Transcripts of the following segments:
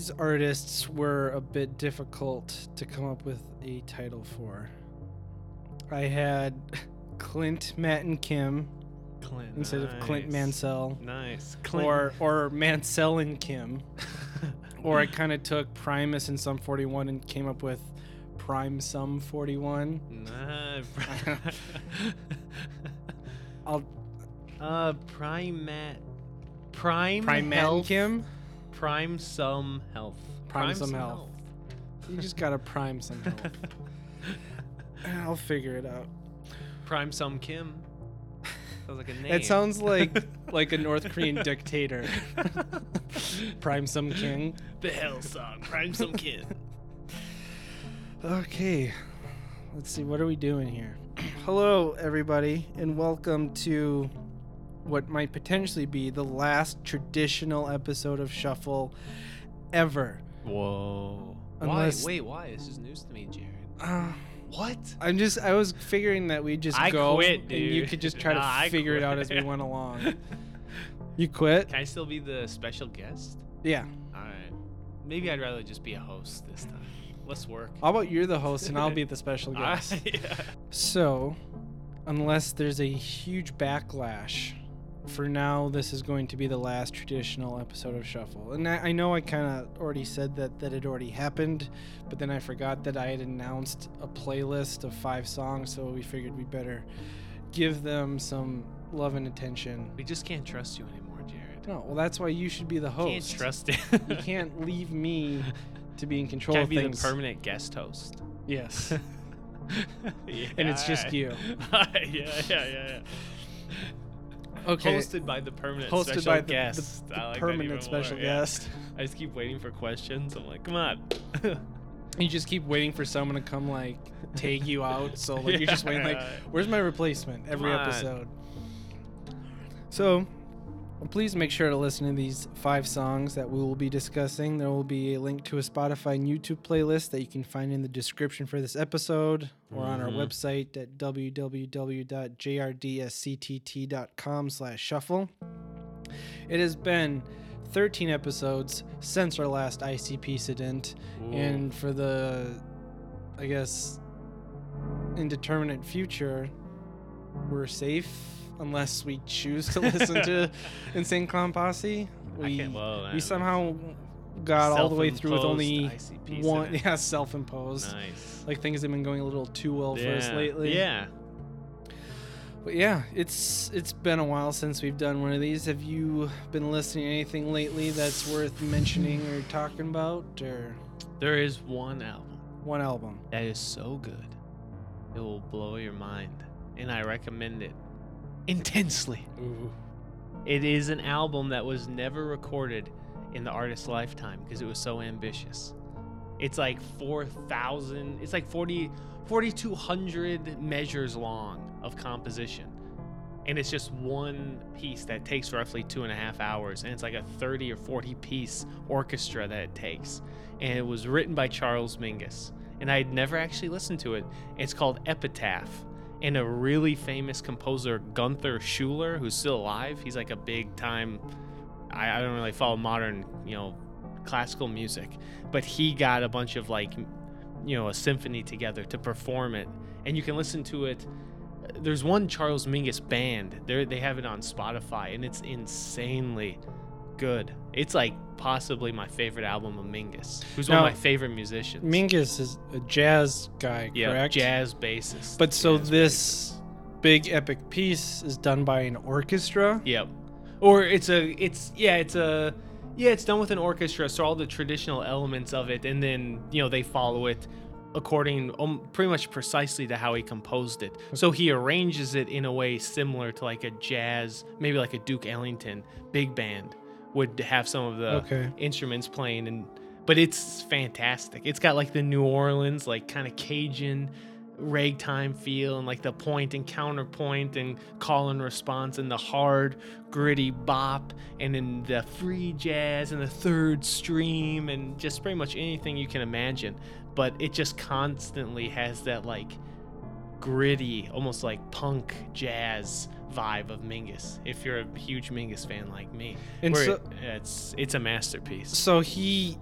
These artists were a bit difficult to come up with a title for. I had Clint, Matt, and Kim Clint. instead of Clint. Mansell, Nice. Clint. or or Mansell and Kim, or I kind of took Primus and Sum 41 and came up with Prime Sum 41. Nah, I'll uh, Prime Matt. Prime. Prime Matt Kim. Prime some health. Prime some health. You just gotta prime some help. I'll figure it out. Prime some Kim. Sounds like a name. It sounds like like a North Korean dictator. Prime some king. the hell song. Prime some Kim. Okay. Let's see what are we doing here? Hello everybody and welcome to what might potentially be the last traditional episode of Shuffle ever. Whoa. Unless- Why? Wait, why? This is news to me, Jared. Uh, What? I'm just I was figuring that we just I go quit, and you could just try to Nah, figure it out as we went along. You quit? Can I still be the special guest? Yeah. All right. Maybe I'd rather just be a host this time. Let's work. How about you're the host and I'll be the special guest? right, yeah. So, unless there's a huge backlash, for now, this is going to be the last traditional episode of Shuffle. And I, I know I kind of already said that that it already happened, but then I forgot that I had announced a playlist of five songs, so we figured we better give them some love and attention. We just can't trust you anymore, Jared. No, well, that's why you should be the host. Can't trust it. you can't leave me to be in control Can I of be the permanent guest host? yes. Yeah, And it's just you. yeah, yeah, yeah, yeah. Okay. Hosted by the permanent Hosted special by the, the- guest. the I like permanent special more, yeah. guest. I just keep waiting for questions. I'm like, come on. You just keep waiting for someone to come like take you out. So like you're just waiting like, where's my replacement every episode. So please make sure to listen to these five songs that we will be discussing. There will be a link to a Spotify and YouTube playlist that you can find in the description for this episode or on our Mhm. website at www.jrdsctt.com slash shuffle. It has been 13 episodes since our last ICP incident and for the i guess indeterminate future we're safe unless we choose to listen to insane clown posse we, well, we um, somehow got all the way through with only ICP one yeah self-imposed. Nice. like things have been going a little too well for us lately. Yeah. but yeah it's it's been a while since we've done one of these. Have you been listening to anything lately that's worth mentioning or talking about or? There is one album. One album. That is so good, it will blow your mind, and I recommend it intensely. Ooh. It is an album that was never recorded in the artist's lifetime because it was so ambitious. It's like 4,000, it's like 40, 4,200 measures long of composition. And it's just one piece that takes roughly two and a half hours. And it's like a 30 or 40 piece orchestra that it takes. And it was written by Charles Mingus. And I had never actually listened to it. It's called Epitaph and a really famous composer, Gunther Schuller, who's still alive. He's like a big time. I, I don't really follow modern, you know, classical music, but he got a bunch of like, you know, a symphony together to perform it, and you can listen to it. There's one Charles Mingus band. They they have it on Spotify, and it's insanely good. It's like possibly my favorite album of Mingus, who's one of my favorite musicians. Mingus is a jazz guy, yeah, correct? jazz bassist. But so this big epic piece is done by an orchestra. Yep. Or it's a it's yeah, it's a yeah, it's done with an orchestra, so all the traditional elements of it and then, you know, they follow it according um, pretty much precisely to how he composed it. So he arranges it in a way similar to like a jazz, maybe like a Duke Ellington big band would have some of the Okay. instruments playing and but it's fantastic. It's got like the New Orleans like kind of Cajun ragtime feel and like the point and counterpoint and call and response and the hard gritty bop and then the free jazz and the third stream and just pretty much anything you can imagine but it just constantly has that like gritty almost like punk jazz vibe of Mingus if you're a huge Mingus fan like me And so- it- it's it's a masterpiece So he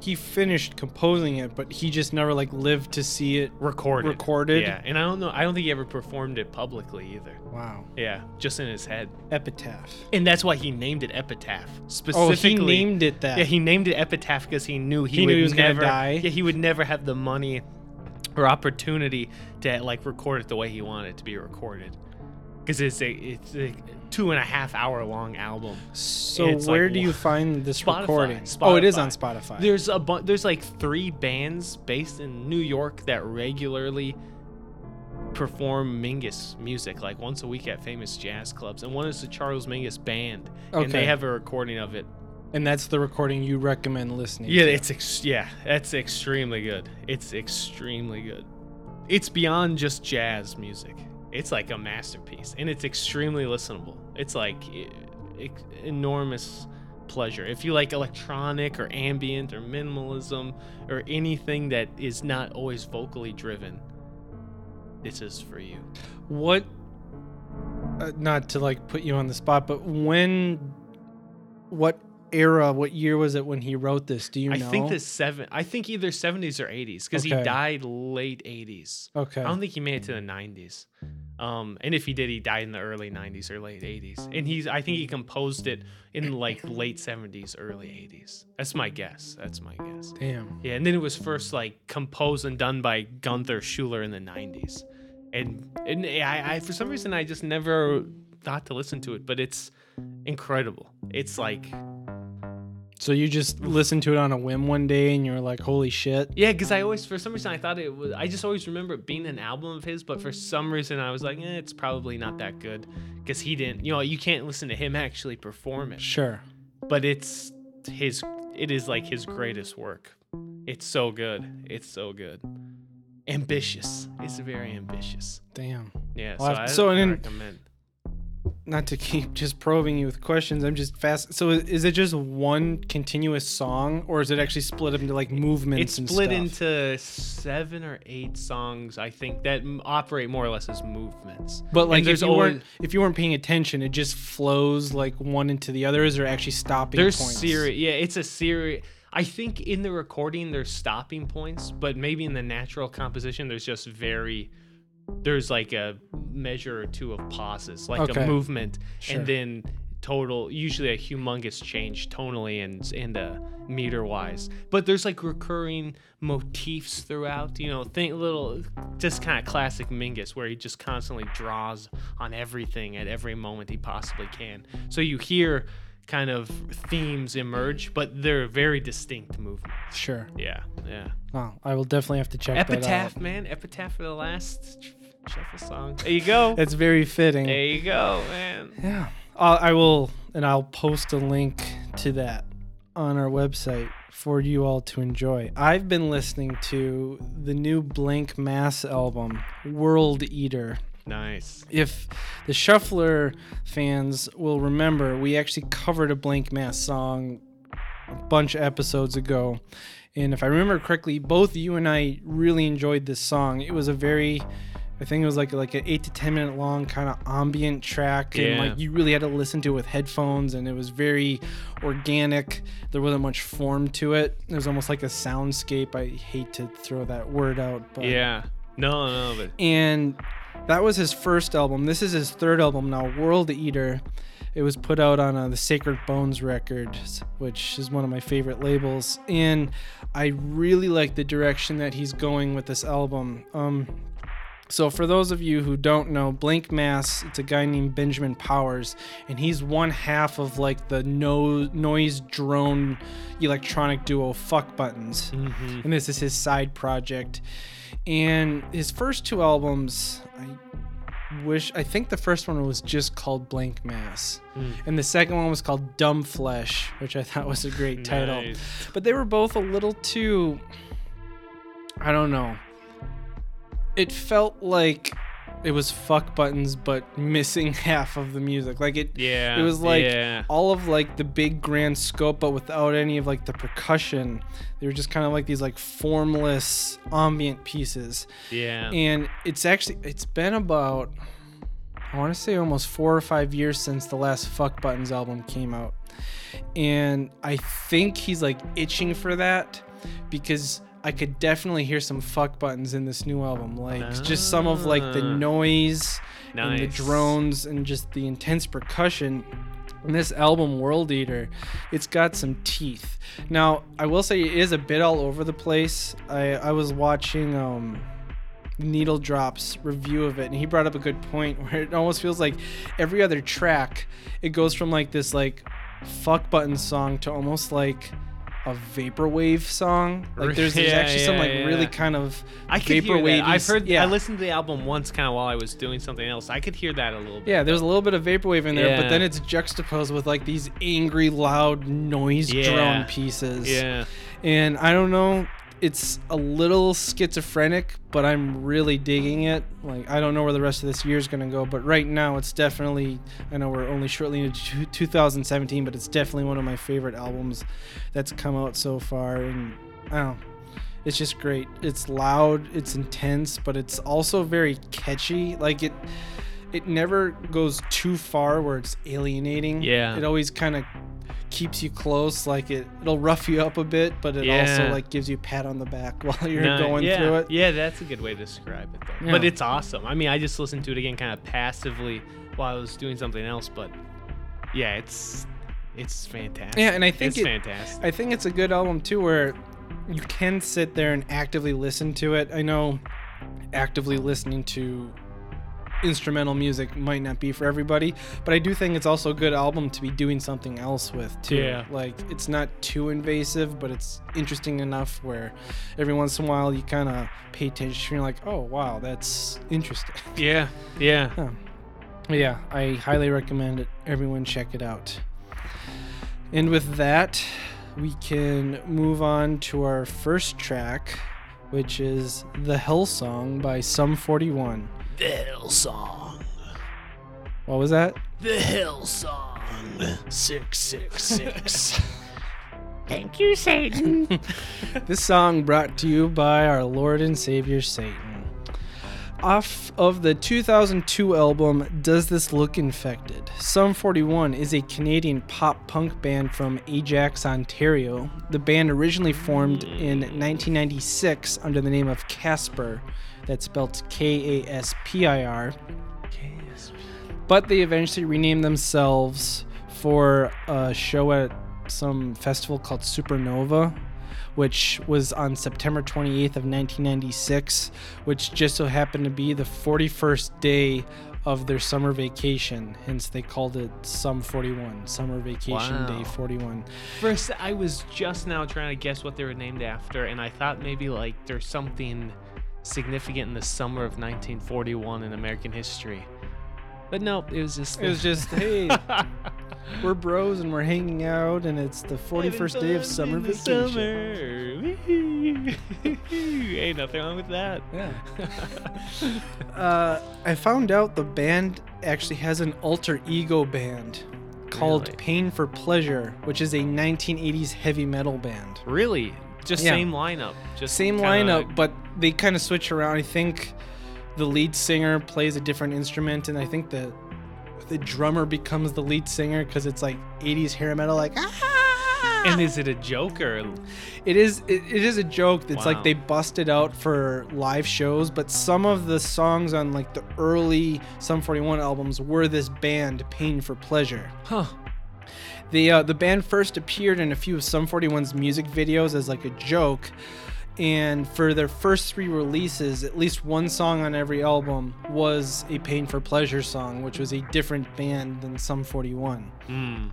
he finished composing it, but he just never like lived to see it recorded recorded. yeah and I don't know I don't think he ever performed it publicly either Wow. yeah just in his head Epitaph. And that's why he named it Epitaph. specifically. Oh, he named it that. Yeah, he named it Epitaph because he knew he, He would knew he was gonna never die. Yeah, he would never have the money or opportunity to like record it the way he wanted it to be recorded. Because it's a it's a two and a half hour long album. so it's like where do you find this Spotify, recording? Oh, it is on Spotify. Spotify. There's a bu- there's like three bands based in New York that regularly perform Mingus music like once a week at famous jazz clubs, and one is the Charles Mingus Band, and they have a recording of it. and that's the recording you recommend listening. Yeah, to. it's ex- yeah, that's extremely good. It's extremely good. It's beyond just jazz music. It's like a masterpiece, and it's extremely listenable. It's like e- ex- enormous pleasure. If you like electronic or ambient or minimalism or anything that is not always vocally driven, this is for you. what uh, not to like put you on the spot but when what era what year was it when he wrote this do you know? I know think the seven. I think either seventies or eighties because he died late eighties. okay I don't think he made it to the 90s. Um, and if he did, he died in the early 90s or late 80s. And he's, I think he composed it in like late 70s, early 80s. That's my guess. That's my guess. damn Yeah, and then it was first like composed and done by Gunther Schuller in the 90s. And and I, I for some reason I just never thought to listen to it, but it's incredible. It's like so you just listened to it on a whim one day and you were like holy shit Yeah, because I always, for some reason, I thought it was. I just always remember it being an album of his, but for some reason, I was like, eh, it's probably not that good because he didn't. You know, you can't listen to him actually perform it, sure but it's his. It is like his greatest work. It's so good. It's so good. Ambitious. It's very ambitious. damn Yeah. Well, so I, so I recommend. Not to keep just probing you with questions i'm just fast so is- it just one continuous song or is it actually split up into like movements It's split into seven or eight songs, I think, that operate more or less as movements. but like if there's you always- weren't if you weren't paying attention it just flows like one into the other is or actually stopping There's points series. Yeah, it's a series. I think in the recording there's stopping points, but maybe in the natural composition there's just very there's like a measure or two of pauses, like Okay. a movement, Sure. and then total usually a humongous change tonally and and uh, meter wise. But there's like recurring motifs throughout. You know, think little just kind of classic Mingus where he just constantly draws on everything at every moment he possibly can. So you hear kind of themes emerge, but they're very distinct movements. sure Yeah, yeah. oh i will definitely have to check that out Epitaph, man. Epitaph for the last shuffle song. There you go. That's very fitting. There you go, man. Yeah. Uh, I will, and I'll post a link to that on our website for you all to enjoy. I've been listening to the new Blank Mass album, World Eater. Nice. If the Shuffler fans will remember, we actually covered a Blank Mass song a bunch of episodes ago. And if I remember correctly, both you and I really enjoyed this song. It was a very I think it was like like an eight to ten minute long kind of ambient track, and Yeah. like you really had to listen to it with headphones, and it was very organic. There wasn't much form to it. It was almost like a soundscape. I hate to throw that word out, but Yeah. No, no, but and that was his first album. This is his third album now, World Eater. It was put out on uh, the Sacred Bones Records, which is one of my favorite labels, and I really like the direction that he's going with this album. Um, so for those of you who don't know, Blank Mass, it's a guy named Benjamin Powers, and he's one half of like the no noise drone electronic duo Fuck Buttons Mhm. and this is his side project. And his first two albums, I wish I think the first one was just called Blank Mass. Mm. And the second one was called Dumb Flesh, which I thought was a great title. Nice. But they were both a little too I don't know. It felt like it was fuck buttons but missing half of the music. Like it Yeah. it was like yeah. all of like the big grand scope but without any of like the percussion. They were just kind of like these like formless ambient pieces Yeah. and it's actually it's been about I want to say almost four or five years since the last Fuck Buttons album came out, and I think he's like itching for that because I could definitely hear some Fuck Buttons in this new album, like just some of like the Ah. noise and the drones and just the intense percussion. And this album, World Eater, it's got some teeth. Now, I will say it is a bit all over the place. I, I was watching um, Needle Drops review of it, and he brought up a good point where it almost feels like every other track, it goes from like this like fuck button song to almost like a vaporwave song. Like there's, there's Yeah, actually some yeah, like really kind of I could vaporwave. I've heard. Yeah. I listened to the album once, kind of while I was doing something else. I could hear that a little bit. Yeah, there's a little bit of vaporwave in there, but then it's juxtaposed with like these angry, loud noise Yeah. drone pieces. Yeah. And I don't know, it's a little schizophrenic, but I'm really digging it. Like I don't know where the rest of this year is gonna go, but right now it's definitely. I know we're only shortly into 2017, but it's definitely one of my favorite albums that's come out so far. And I don't. know, It's just great. It's loud, it's intense, but it's also very catchy. Like it it never goes too far where it's alienating. Yeah. It always kind of keeps you close. Like it, it'll rough you up a bit, but it also like gives you a pat on the back while you're No, going yeah, through it. Yeah, that's a good way to describe it. Though. Yeah. But it's awesome. I mean, I just listened to it again, kind of passively while I was doing something else. But yeah, it's it's fantastic. Yeah, and I think it's it- fantastic. I think it's a good album too, where you can sit there and actively listen to it. I know actively listening to instrumental music might not be for everybody, but I do think it's also a good album to be doing something else with too. Yeah. Like it's not too invasive, but it's interesting enough where every once in a while you kind of pay attention. You're like, oh wow, that's interesting. yeah, yeah. Huh. Yeah, I highly recommend it. Everyone check it out. And with that, we can move on to our first track, which is The Hell Song by Sum 41. The Hill Song. What was that? The Hill Song. Six six six. Thank you, Satan. This song brought to you by our Lord and Savior Satan. Off of the 2002 album Does This Look Infected, Sum 41 is a Canadian pop punk band from Ajax, Ontario. The band originally formed in 1996 under the name of Kaspir, that's spelled K A S P I R, but they eventually renamed themselves for a show at some festival called Supernova, which was on September 28th of 1996, which just so happened to be the 41st day of their summer vacation. Hence, they called it Sum 41, Summer Vacation Day Wow. 41. First, I was just now trying to guess what they were named after, and I thought maybe like there's something significant in the summer of 1941 in American history. But no, it was just. It was just, hey, we're bros and we're hanging out, and it's the 41st day of summer vacation. Ain't nothing wrong with that. Yeah. uh, I found out the band actually has an alter ego band called Really? Pain for Pleasure, which is a 1980s heavy metal band. Really? Just Yeah. same lineup. Just Same lineup, but they kind of switch around. I think the lead singer plays a different instrument, and I think the the drummer becomes the lead singer because it's like 80s hair metal, like ah. And is it a joke or? It is it, it is a joke. It's Wow. like they busted out for live shows, but some of the songs on like the early Sum 41 albums were this band Pain for Pleasure. Huh. The uh, the band first appeared in a few of Sum 41's music videos as like a joke. And for their first three releases, at least one song on every album was a Pain for Pleasure song, which was a different band than Sum 41. Hmm.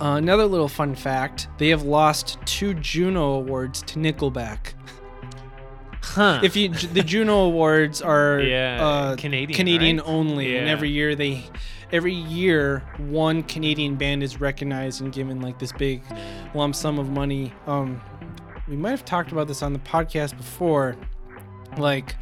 Uh, another little fun fact they have lost two Juno Awards to Nickelback. Huh. If you the Juno Awards are Yeah, uh, Canadian, Canadian right? only, and every year they every year one Canadian band is recognized and given like this big lump sum of money. Um, we might have talked about this on the podcast before, like.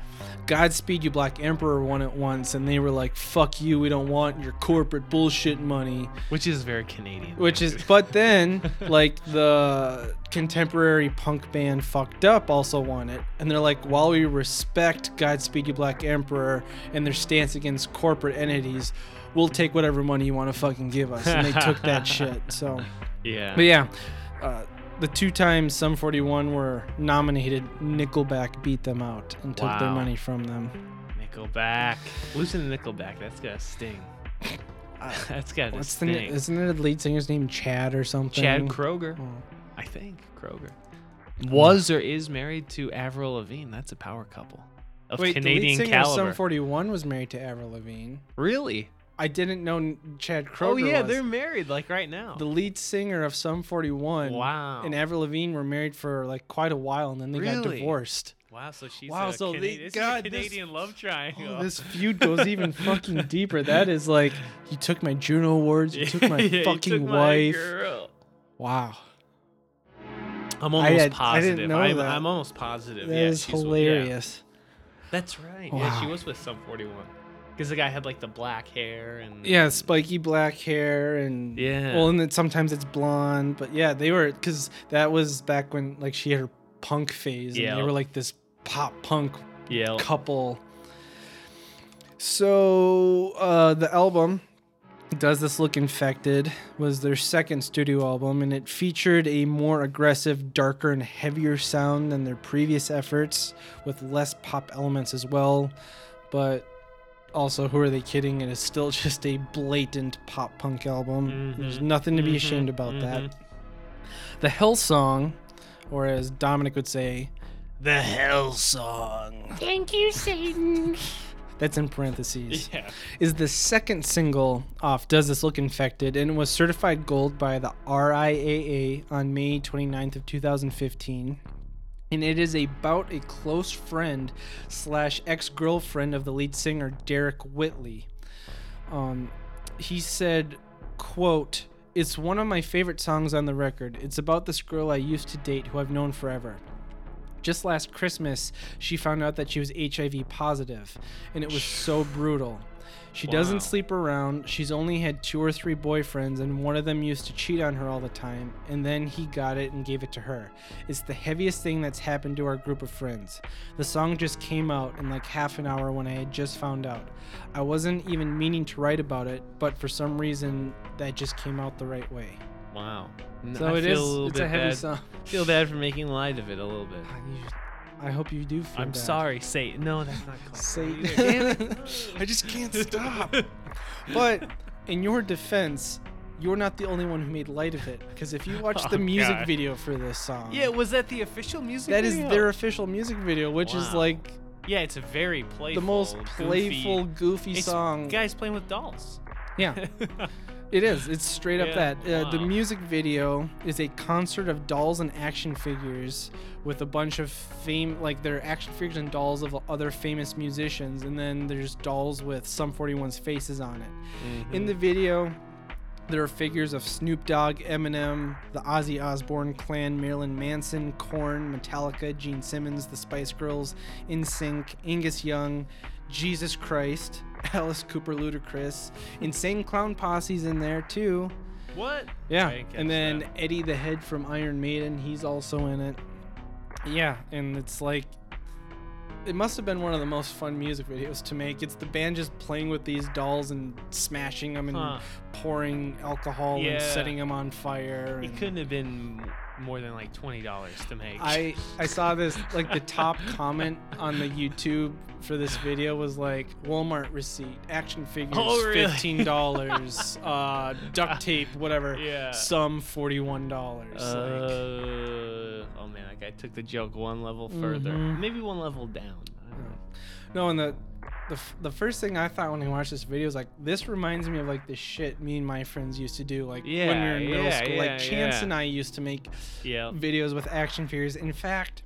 Godspeed You Black Emperor won it once, and they were like, "Fuck you, we don't want your corporate bullshit money." Which is very Canadian. Which is, but then like the contemporary punk band Fucked Up also won it, and they're like, while we respect Godspeed You Black Emperor and their stance against corporate entities, we'll take whatever money you want to fucking give us, and they took that shit. So, yeah. but yeah, uh, the two times Sum 41 were nominated, Nickelback beat them out and took their Wow. money from them. Nickelback. Losing to Nickelback, that's gotta sting. that's gotta What's the? sting. Isn't it the lead singer's name Chad or something? Chad Kroeger, Oh. I think Kroeger was or is married to Avril Lavigne. That's a power couple of Wait, Canadian the lead singer of caliber. Sum 41 was married to Avril Lavigne. really? I didn't know Chad oh, Kroeger oh yeah, was. they're married like right now. the lead singer of Sum 41 Wow. and Avril Lavigne were married for like quite a while and then they got Really? divorced. wow, so she's Wow, a so they- Canadian, this is a God, this- love triangle. Oh, this feud goes even fucking deeper. That is like you took my Juno awards, you took my Yeah, you fucking took my wife. girl. Wow. I'm I almost had- I positive. didn't know I'm, that. I'm almost positive. That yeah, is she's with- yeah. hilarious. That's right. Yeah, she was with Sum 41. Because the guy had like the black hair and Yeah, spiky black hair and Yeah. Well, and then sometimes it's blonde, but yeah, they were because that was back when like she had her punk phase, and Yeah. they were like this pop punk yeah. couple. So uh, the album "Does This Look Infected" was their second studio album, and it featured a more aggressive, darker, and heavier sound than their previous efforts, with less pop elements as well. But also, who are they kidding? It is still just a blatant pop punk album. There's Mhm, nothing to be mhm, ashamed about mhm. that. The Hell Song, or as Dominic would say, the Hell Song. Thank you, Satan. That's in parentheses. Yeah. Is the second single off Does This Look Infected and was certified gold by the RIAA on May 29th of 2015. And it is about a close friend slash ex-girlfriend of the lead singer Deryck Whibley. Um, he said, quote, It's one of my favorite songs on the record. It's about this girl I used to date who I've known forever. Just last Christmas, she found out that she was HIV positive, and it was so brutal. She Wow. doesn't sleep around. She's only had two or three boyfriends, and one of them used to cheat on her all the time, and then he got it and gave it to her. It's the heaviest thing that's happened to our group of friends. The song just came out in like half an hour when I had just found out. I wasn't even meaning to write about it, but for some reason, that just came out the right way. Wow. So I it is. a It's a heavy bad. song. Feel bad for making light of it a little bit. Ah, I hope you do feel I'm bad. sorry, Satan. No, that's not called Satan. Damn I just can't stop. But in your defense, you're not the only one who made light of it. Because if you watch the Oh, music God. video for this song, Yeah, was that the official music video? that is their official music video, which is like Yeah, it's a very playful. the most playful, goofy It's song. Guys playing with dolls. Yeah, it is. It's straight up Yeah, that. Uh, the music video is a concert of dolls and action figures with a bunch of fame, like they're action figures and dolls of other famous musicians, and then there's dolls with Sum 41's faces on it. Mm-hmm. In the video, there are figures of Snoop Dogg, Eminem, the Ozzy Osbourne clan, Marilyn Manson, Korn, Metallica, Gene Simmons, the Spice Girls, NSYNC, Angus Young, Jesus Christ, Alice Cooper, Ludacris, Insane Clown Posse's in there too. What? Yeah, I didn't catch and then that. Eddie the Head from Iron Maiden, he's also in it. Yeah, and it's like it must have been one of the most fun music videos to make. It's the band just playing with these dolls and smashing them and Huh. pouring alcohol and setting them on fire. It couldn't have been more than like twenty dollars to make. I I saw this like the top comment on the YouTube for this video was like Walmart receipt, action figures, Oh, really? fifteen dollars, uh, duct tape, whatever, Yeah. some forty one dollars. Uh, oh man, that guy took the joke one level further. Mhm. Maybe one level down. I don't know. no, and the. The, f- the first thing I thought when I watched this video is like this reminds me of like the shit me and my friends used to do like when Yeah, we were in middle yeah, school yeah, like Chance and I used to make videos with action figures. In fact,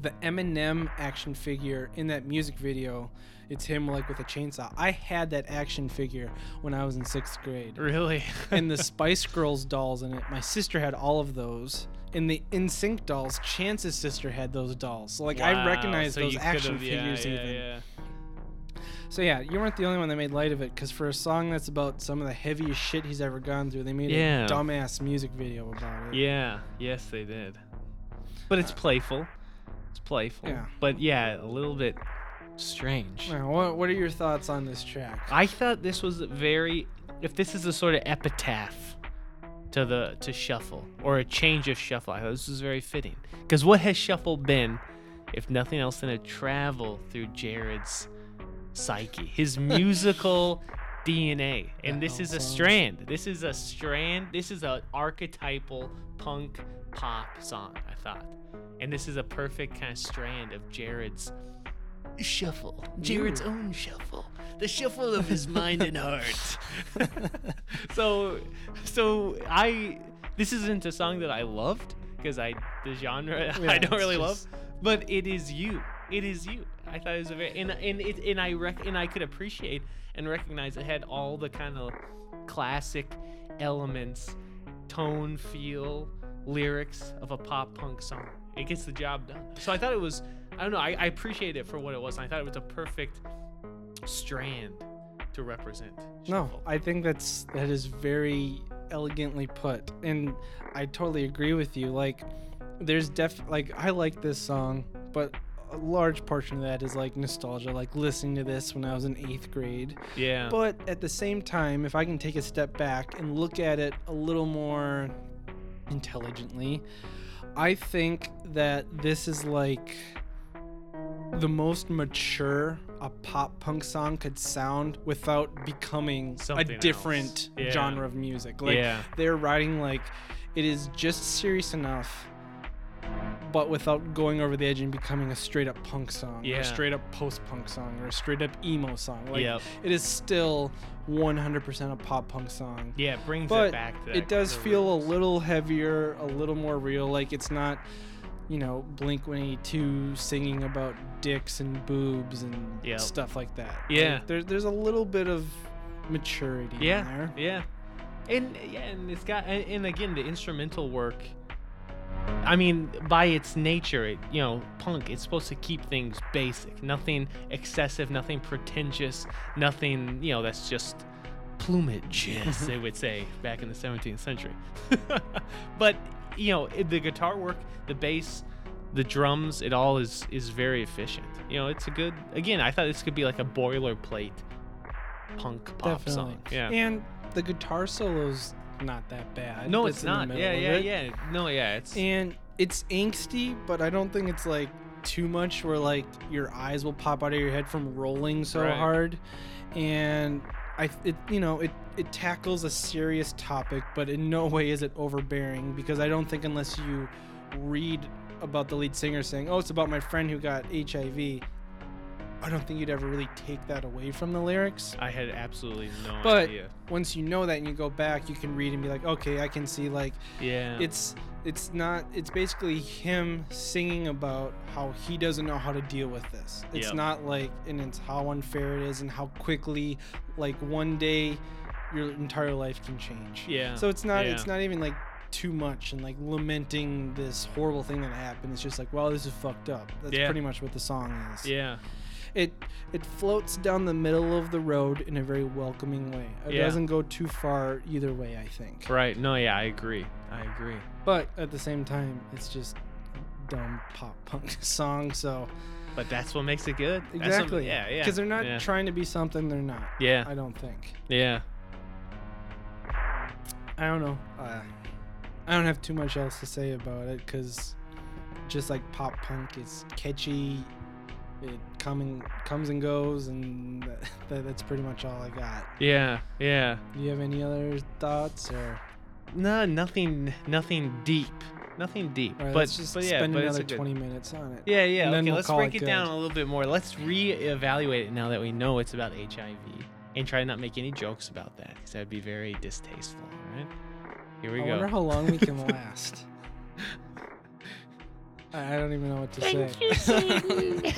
the Eminem action figure in that music video, it's him like with a chainsaw. I had that action figure when I was in sixth grade. Really? and the Spice Girls dolls in it. My sister had all of those. And the NSYNC dolls, Chance's sister had those dolls. So like I recognize so those action figures yeah, even. So yeah, you weren't the only one that made light of it because for a song that's about some of the heaviest shit he's ever gone through, they made Yeah. a dumbass music video about it. Yeah. Yes, they did. But it's uh, playful. It's playful. Yeah. But yeah, a little bit strange. Now, what, what are your thoughts on this track? I thought this was very if this is a sort of epitaph to the to shuffle or a change of shuffle, I thought this was very fitting. Because what has shuffle been if nothing else than a travel through Jared's psyche, his musical DNA. And this is a strand. This is a strand. This is an archetypal punk pop song, I thought. And this is a perfect kind of strand of Jared's shuffle. Jared's Ooh. own shuffle. The shuffle of his mind and heart. so so I this isn't a song that I loved because I the genre Yeah, I don't really just- love, but it is you. It is you. I thought it was a very and and it and I rec- and I could appreciate and recognize it had all the kind of classic elements, tone, feel, lyrics of a pop punk song. It gets the job done. So I thought it was I don't know, I, I appreciate it for what it was. And I thought it was a perfect strand to represent. No, Shuffle. I think that's that is very elegantly put, and I totally agree with you. Like, there's def like I like this song, but a large portion of that is like nostalgia, like listening to this when I was in eighth grade. yeah. But at the same time, if I can take a step back and look at it a little more intelligently, I think that this is like the most mature a pop punk song could sound without becoming Something a different. Yeah. genre of music. Like yeah. they're writing like it is just serious enough but without going over the edge and becoming a straight up punk song or a straight up post punk song or a straight up emo song. Like Yep. it is still 100% a pop punk song. Yeah, it brings But it back to It does feel a little heavier, a little more real. Like it's not, you know, Blink 182 singing about dicks and boobs and Yep. stuff like that. Yeah. Like, there, there's a little bit of maturity in Yeah, there. yeah, and yeah, and it's got and again the instrumental work. I mean, by its nature, it, you know, punk. It's supposed to keep things basic, nothing excessive, nothing pretentious, nothing you know that's just plumage, as they would say back in the 17th century. but you know, the guitar work, the bass, the drums, it all is is very efficient. You know, it's a good. Again, I thought this could be like a boilerplate punk pop Definitely. song. Yeah. And the guitar solo's not that bad. No, it's not. Yeah, yeah, yeah. No, yeah, it's And it's angsty, but I don't think it's like too much where like your eyes will pop out of your head from rolling so Right. hard. And I it you know, it it tackles a serious topic, but in no way is it overbearing because I don't think unless you read about the lead singer saying, "Oh, it's about my friend who got HIV," I don't think you'd ever really take that away from the lyrics. I had absolutely no idea. But- idea. Once you know that and you go back, you can read and be like, "Okay, I can see like Yeah. it's it's not it's basically him singing about how he doesn't know how to deal with this it's Yep. not like and it's how unfair it is and how quickly like one day your entire life can change yeah. so it's not yeah. it's not even like too much and like lamenting this horrible thing that happened it's just like well this is fucked up that's Yeah. pretty much what the song is yeah. It it floats down the middle of the road in a very welcoming way it Yeah. doesn't go too far either way i think Right. No, yeah, I agree. I agree. but at the same time, it's just dumb pop punk song. So But that's what makes it good. Exactly, yeah, yeah. because they're not Yeah. trying to be something they're not. yeah. I don't think. Yeah. I don't know. Uh, I don't have too much else to say about it because just like pop punk, it's catchy. It coming comes and goes, and that, that's pretty much all I got. Yeah. Yeah. Do you have any other thoughts or? No, nothing. Nothing deep. Nothing deep. Right, but let's just but yeah, spend but another good- 20 minutes on it. Yeah, yeah. okay, we'll let's break it it, down a little bit more. Let's re-evaluate it now that we know it's about HIV, and try to not make any jokes about that, because that'd be very distasteful. All right. Here we I go. wonder how long we can last. I don't even know what to Thank say.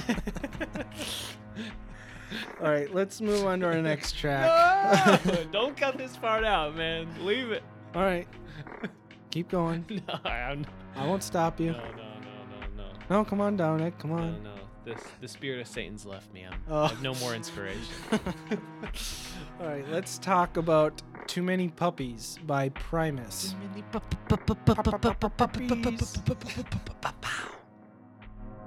All right, let's move on to our next track. No, don't cut this part out, man. Leave it. All right, keep going. No, I'm, I won't stop you. no, no, no, no, no. No, come on, Dominic. Come No, on. no. This, the spirit of Satan's left me. I'm, Oh. I have no more inspiration. All right, let's talk about Too Many Puppies by Primus.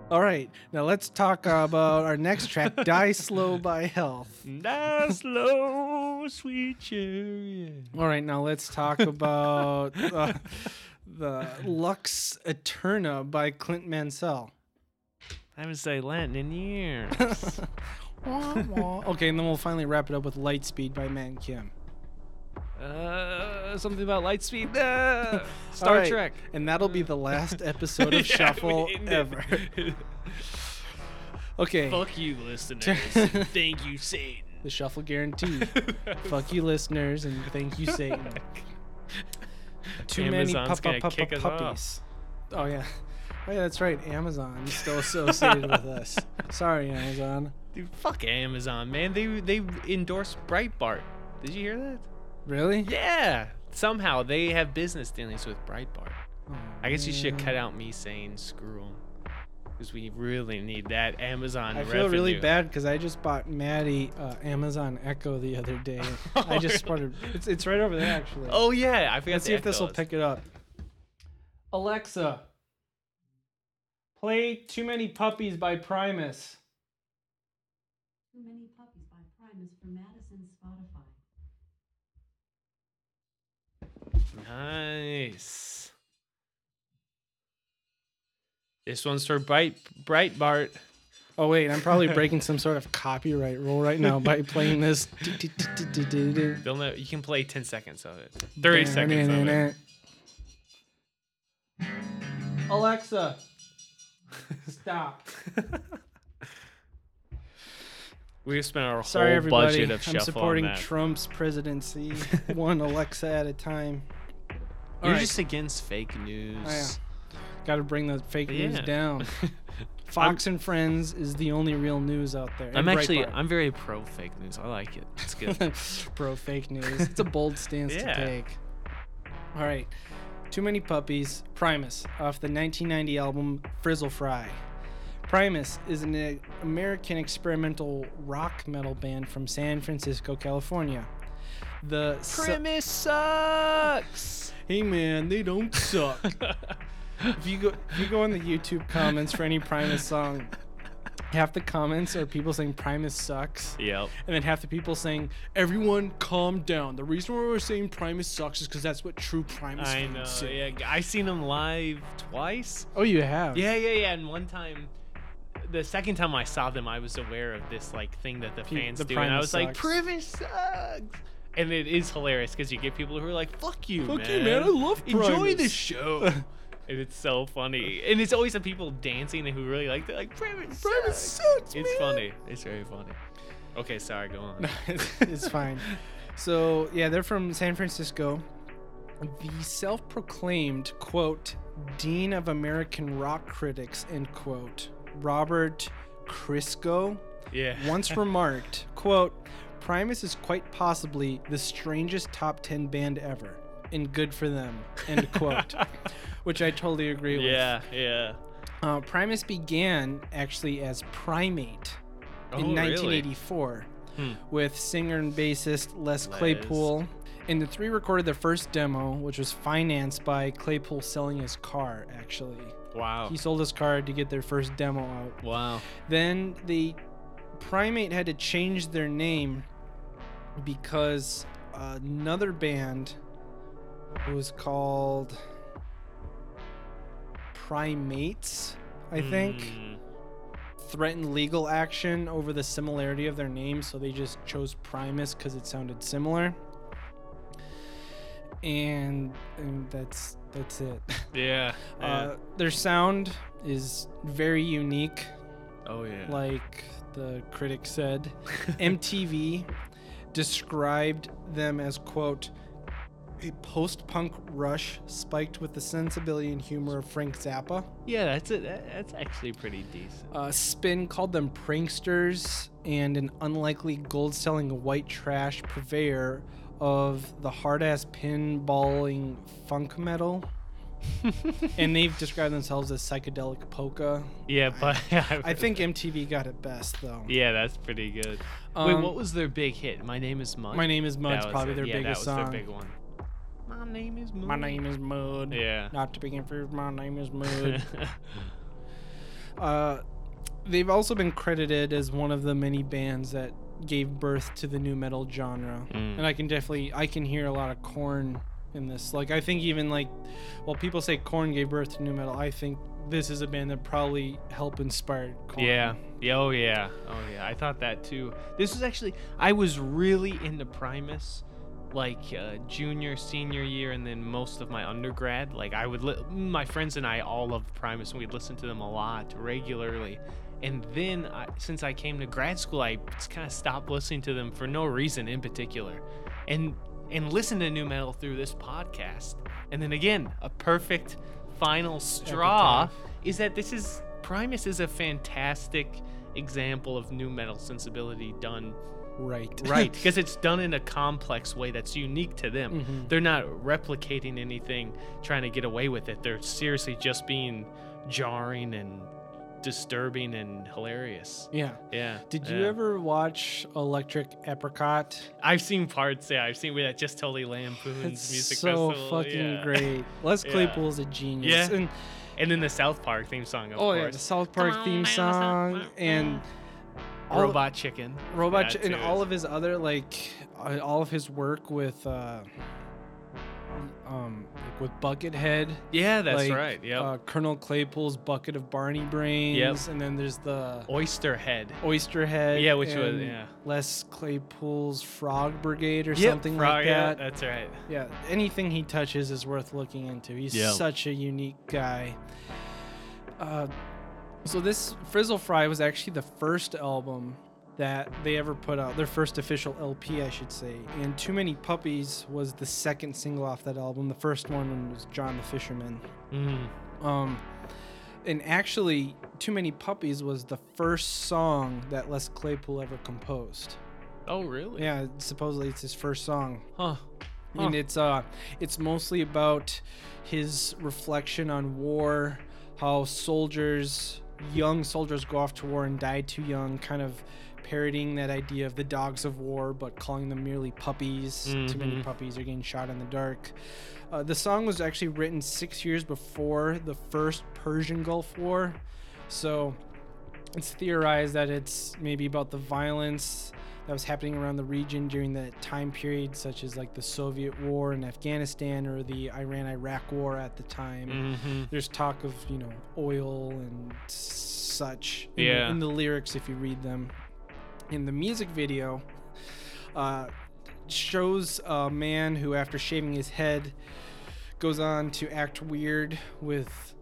All right, now let's talk about our next track, Die Slow by Health. Die slow, sweet chariot. All right, now let's talk about uh, the Lux Aeterna by Clint Mansell. I haven't said Latin in years. Wah, wah. okay, and then we'll finally wrap it up with Lightspeed by Man Kim. uh, something about Lightspeed. Uh, Star right, Trek. And that'll be the last episode of Yeah, Shuffle ever. Okay. Fuck you, listeners. Thank you, Satan. The Shuffle Guarantee. Fuck you, listeners, and thank you, Satan. Too many Amazon's pu- pu- pu- us puppies. Oh, yeah. Oh, yeah, that's right. Amazon's still associated with us. Sorry, Amazon. Dude, fuck Amazon, man. They they endorsed Breitbart. Did you hear that? Really? Yeah. Somehow they have business dealings with Breitbart. Oh, I guess you should cut out me saying screw them. Because we really need that Amazon I feel really bad because I just bought Maddie uh, Amazon Echo the other day. I just spotted. It's, it's right over there, actually. Oh, yeah. I forgot Let's see if this will pick it up. Alexa, play Too Many Puppies by Primus. Too Many Puppies by Primus from Madison, Spotify. Nice. This one's for Bright Breitbart. Oh, wait, I'm probably breaking some sort of copyright rule right now by playing this. They'll know you can play 10 seconds of it. 30 seconds of it. Alexa, stop. We've spent our Sorry, whole everybody. budget of I'm shuffle supporting on that. Trump's presidency, one Alexa at a time. You're Alright. just against fake news. Oh, yeah. Got to bring the fake news Yeah. down. Fox and Friends is the only real news out there. I'm and actually Breitbart. I'm very pro fake news. I like it. It's good. pro fake news. It's a bold stance Yeah. to take. All right. Too Many Puppies, Primus, off the 1990 album Frizzle Fry. Primus is an American experimental rock metal band from San Francisco, California. The Primus Premise sucks. hey man, they don't suck. if you go if you go in the YouTube comments for any Primus song, half the comments are people saying Primus sucks. Yep. And then half the people saying, "Everyone, calm down." The reason why we're saying Primus sucks is because that's what true Primus is. I fans know. say. Yeah, I seen them live twice. Oh, you have. Yeah, yeah, yeah. And one time, the second time I saw them, I was aware of this like thing that the Pe- fans the do, and I Primus was like, "Primus sucks." And it is hilarious because you get people who are like, "Fuck you, Fuck man! you, man, I love Primus. Enjoy the show." and it's so funny, and it's always the people dancing and who really like it. Like Primus, Primus sucks." sucks, It's man. funny. It's very funny. Okay, sorry. Go on. it's, it's fine. So yeah, they're from San Francisco. The self-proclaimed quote dean of American rock critics end quote Robert Christgau yeah. once remarked quote Primus is quite possibly the strangest top 10 band ever and good for them end quote which I totally agree with. Yeah. Yeah. Uh, Primus began actually as Primate Oh, in really? 1984 Hmm. with singer and bassist Les Les. Claypool. And the three recorded their first demo, which was financed by Claypool selling his car, actually. Wow. He sold his car to get their first demo out. Wow. Then the Primate had to change their name because another band was called Primates, I think, Mm. threatened legal action over the similarity of their names, so they just chose Primus because it sounded similar. And, and that's that's it. Yeah. yeah. Uh, their sound is very unique, oh yeah. like the critic said. MTV described them as quote a post-punk rush spiked with the sensibility and humor of Frank Zappa. Yeah, that's it. That's actually pretty decent. Uh, Spin called them pranksters and an unlikely gold-selling white trash purveyor of the hard-ass pinballing funk metal. and they've described themselves as psychedelic polka. Yeah, but I think MTV got it best though. Yeah, that's pretty good. Wait, Um, what was their big hit? My name is Mud. My Name is Mud's probably it. their yeah, biggest that was song. their big one. My name is Mud. My name is Mud. Yeah. Not to be confused, my name is Mud. uh, they've also been credited as one of the many bands that gave birth to the nu metal genre. Mm. And I can definitely I can hear a lot of Korn in this. Like I think even like well people say Korn gave birth to nu metal, I think this is a band that probably helped inspire Korn. Yeah. Yeah. Oh yeah. Oh yeah. I thought that too. This was actually I was really into Primus, like uh, junior, senior year, and then most of my undergrad. Like I would, li- my friends and I all loved Primus, and we'd listen to them a lot regularly. And then I, since I came to grad school, I kind of stopped listening to them for no reason in particular, and and listened to nu metal through this podcast. And then again, a perfect final straw is that this is Primus is a fantastic example of nu metal sensibility done Right. right because it's done in a complex way that's unique to them. Mhm. They're not replicating anything trying to get away with it. They're seriously just being jarring and disturbing and hilarious. yeah. Yeah. Did you yeah. ever watch Electric Apricot? I've seen parts. Yeah, I've seen where that just totally lampoons It's music so festival. fucking yeah. great. Les Yeah. Claypool's a genius. Yeah. And And then the South Park theme song, of oh yeah, the South Park on, theme man, song what's up? and all- Robot Chicken. Robot Ch- and all of his other like uh, all of his work with uh um like with Buckethead. Yeah, that's like, right. Yeah, Uh, Colonel Claypool's bucket of Bernie brains, and then there's the Oysterhead. Oyster Head. Yeah, which was- yeah. Les Claypool's Frog Brigade or Yep, something Frog- like yeah, that. that's right. Yeah, anything he touches is worth looking into. He's Yeah. such a unique guy. Uh, so this Frizzle Fry was actually the first album that they ever put out. Their first official LP, I should say. And Too Many Puppies was the second single off that album. The first one was John the Fisherman. Mm. Um, and actually, Too Many Puppies was the first song that Les Claypool ever composed. Oh, really? Yeah, supposedly it's his first song Huh. and it's uh it's mostly about his reflection on war how soldiers young soldiers go off to war and die too young kind of parodying that idea of the dogs of war but calling them merely puppies. Too many Mhm. puppies are getting shot in the dark. Uh, the song was actually written six years before the first persian gulf war. So it's theorized that it's maybe about the violence that was happening around the region during that time period, such as like the Soviet War in Afghanistan or the Iran-Iraq War at the time. Mm-hmm. There's talk of you know oil and such in, Yeah. the, in the lyrics if you read them. In the music video, uh, shows a man who, after shaving his head, goes on to act weird with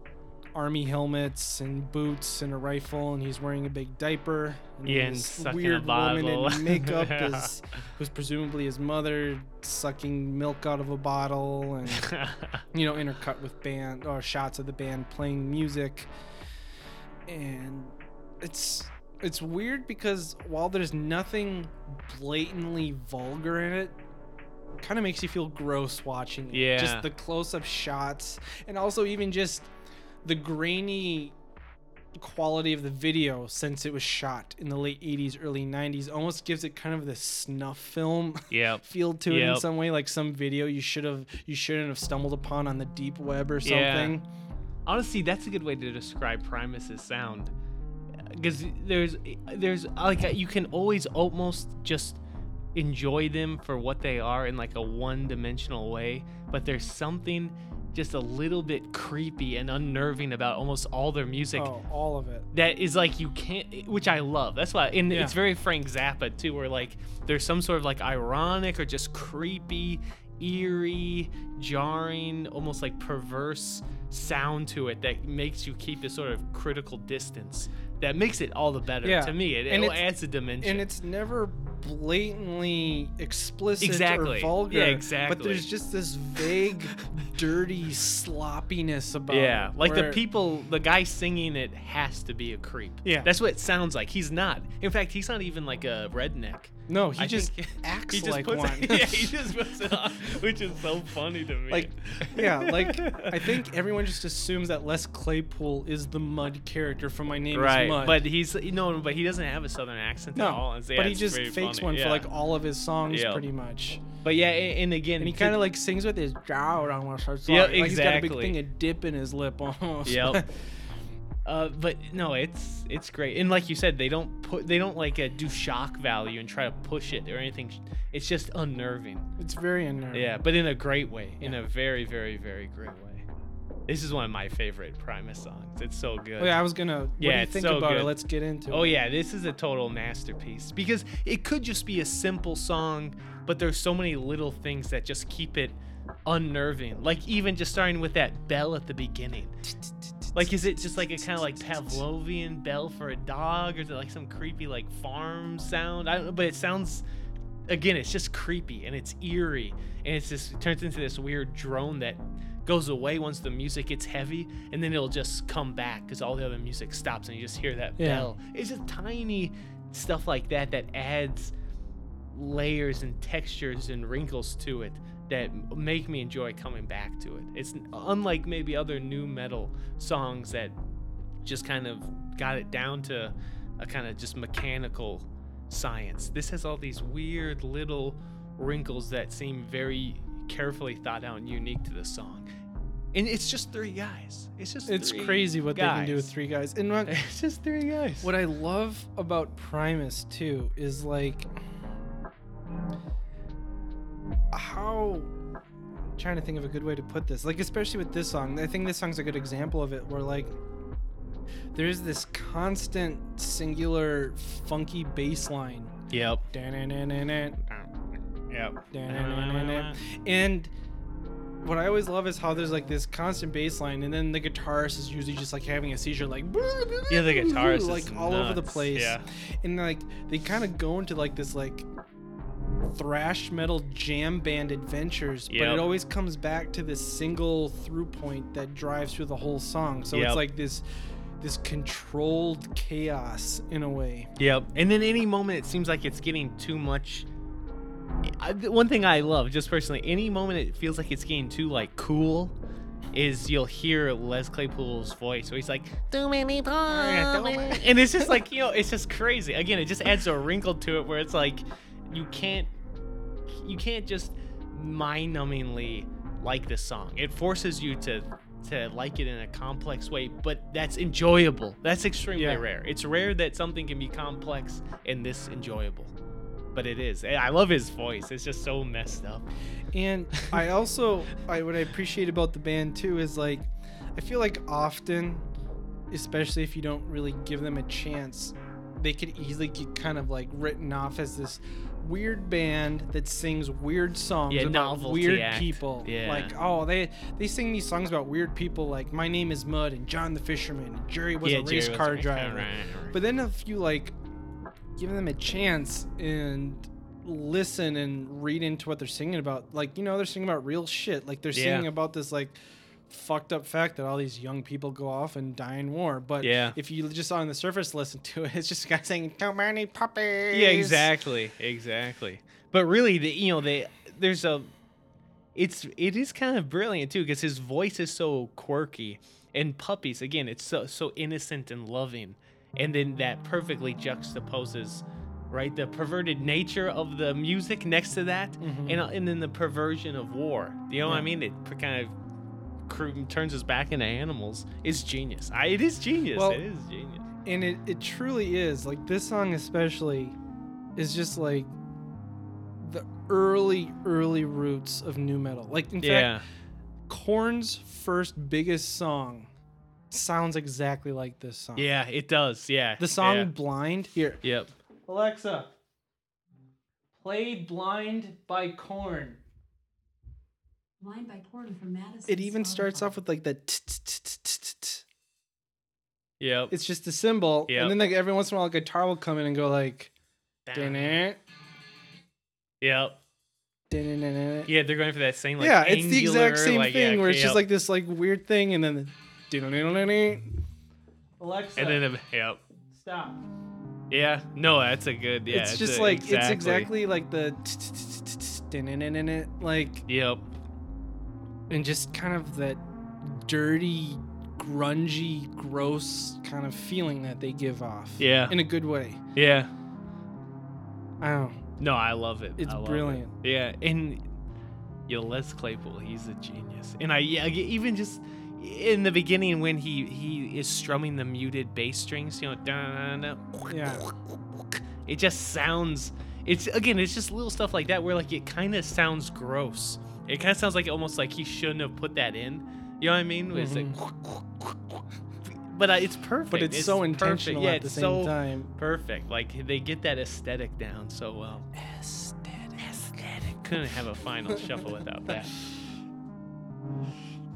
army helmets and boots and a rifle, and he's wearing a big diaper. And Yeah, and sucking a weird woman bottle. in makeup Yeah. is who's presumably his mother, sucking milk out of a bottle, and you know, intercut with band or shots of the band playing music. And it's it's weird because while there's nothing blatantly vulgar in it, kind of makes you feel gross watching it. Yeah. Just the close-up shots and also even just the grainy quality of the video since it was shot in the late 80s early 90s almost gives it kind of this snuff film yep. feel to it in some way like some video you should have you shouldn't have stumbled upon on the deep web or Yeah. something Honestly, that's a good way to describe Primus's sound. Uh, because there's, uh, there's uh, like you can always almost just enjoy them for what they are in like a one-dimensional way, but there's something just a little bit creepy and unnerving about almost all their music. oh all of it that is like you can't which i love that's why and Yeah. it's very frank zappa too where like there's some sort of like ironic or just creepy eerie jarring almost like perverse sound to it that makes you keep a sort of critical distance that makes it all the better Yeah. to me it, And it adds a dimension and it's never blatantly explicit Exactly. or vulgar. Yeah, But there's just this vague, dirty sloppiness about Yeah, it. like the people, the guy singing it has to be a creep. Yeah. that's what it sounds like. He's not. In fact, he's not even like a redneck. No, he I just think- acts he just like puts one. Yeah, he just puts it on, which is so funny to me. like yeah like i think everyone just assumes that les claypool is the mud character from my name right, is mud but he's no, but he doesn't have a southern accent at all. no It's- yeah, but he it's just very fakes funny. one yeah. for like all of his songs Yeah. pretty much But yeah, a- and again, and he kind of like sings with his jaw almost like Yeah, Like he's got a big exactly. thing of dip in his lip almost Yep. Uh, but no, it's it's great, and like you said, they don't put they don't like uh, do shock value and try to push it or anything. It's just unnerving. it's very unnerving Yeah, but in a great way, in a very, very, very great way. This is one of my favorite Primus songs. It's so good. oh, yeah i was gonna what do Yeah, you think so about it let's get into Oh it Oh yeah, this is a total masterpiece because it could just be a simple song, but there's so many little things that just keep it unnerving. Like even just starting with that bell at the beginning. Like is it just like a kind of like Pavlovian bell for a dog or is it like some creepy like farm sound? I don't know, but it sounds again, it's just creepy and it's eerie and it's just it turns into this weird drone that goes away once the music gets heavy and then it'll just come back because all the other music stops and you just hear that Yeah. bell. It's just tiny stuff like that that adds layers and textures and wrinkles to it that make me enjoy coming back to it. It's unlike maybe other nu metal songs that just kind of got it down to a kind of just mechanical science. This has all these weird little wrinkles that seem very carefully thought out and unique to the song. And it's just three guys. It's just it's crazy what they can do with three guys and what, It's just three guys. What I love about Primus too is like how I'm trying to think of a good way to put this. Like especially with this song. I think this song's a good example of it where like there's this constant singular funky bass line. Yep. Yep. And what I always love is how there's like this constant bass line and then the guitarist is usually just like having a seizure like Yeah, the guitarist is like all over the place yeah. and like they kind of go into like this like thrash metal jam band adventures but it always comes back to this single through point that drives through the whole song so Yep. it's like this this controlled chaos in a way Yep. And then any moment it seems like it's getting too much. I, one thing I love, just personally, any moment it feels like it's getting too like cool, is you'll hear Les Claypool's voice where he's like, Too many problems. and it's just like you know, it's just crazy. Again, it just adds a wrinkle to it where it's like, you can't, you can't just mind-numbingly like this song. It forces you to to like it in a complex way, but that's enjoyable. That's extremely Yeah. rare. It's rare that something can be complex and this enjoyable. But it is. I love his voice. It's just so messed up. and i also i what i appreciate about the band too is like i feel like often especially if you don't really give them a chance they could easily get kind of like written off as this weird band that sings weird songs Yeah, about weird act. people Yeah. like oh they they sing these songs about weird people like my name is mud and john the fisherman and jerry was Yeah, a Jerry race was car driver driver. but then if you like give them a chance and listen and read into what they're singing about, like you know they're singing about real shit. Like they're singing about this like fucked up fact that all these young people go off and die in war. But Yeah. if you just on the surface listen to it, it's just a guy saying too many puppies. Yeah, exactly, exactly. But really, the you know, they there's a, it's it is kind of brilliant too because his voice is so quirky, and puppies again, it's so so innocent and loving, and then that perfectly juxtaposes, right, the perverted nature of the music next to that, Mhm. and and then the perversion of war. You know what I mean? It kind of. Cr- Turns us back into animals. It's genius. I, it is genius. Well, it is genius. And it, it truly is. Like this song especially is just like the early, early roots of nu metal. Like in Yeah. fact, Korn's first biggest song sounds exactly like this song. Yeah, it does. Yeah. The song yeah. Blind. Here. Yep. Alexa. Play Blind by Korn. Blind by Porter from Madison. It even starts off with like the t- t- t- t- t- t- t. Yep. It's just a symbol, Yep. and then like every once in a while, a guitar will come in and go like, "Dun-it, Yep. Yeah, Yeah, they're going for that same like yeah, it's the exact same like, thing yeah, where it's yep. just like this like weird thing, and then the Alexa, and then the- yep. stop. Yeah, no, that's a good. Yeah, it's just a- like it's exactly like the like Yep. And just kind of that dirty, grungy, gross kind of feeling that they give off. Yeah. in a good way. Yeah. I don't. know. No, I love it. It's love it. brilliant. Yeah, and yo, Les Claypool, he's a genius. And I yeah, even just in the beginning when he he is strumming the muted bass strings, you know, Yeah. it just sounds. It's again, it's just little stuff like that where like it kind of sounds gross. It kind of sounds like almost like he shouldn't have put that in. You know what I mean? Where It's like, but uh, it's perfect. But it's, so perfect. intentional Yeah, at the it's same so time. perfect. Like they get that aesthetic down so well. Aesthetic. Aesthetic. Couldn't have a final shuffle without that.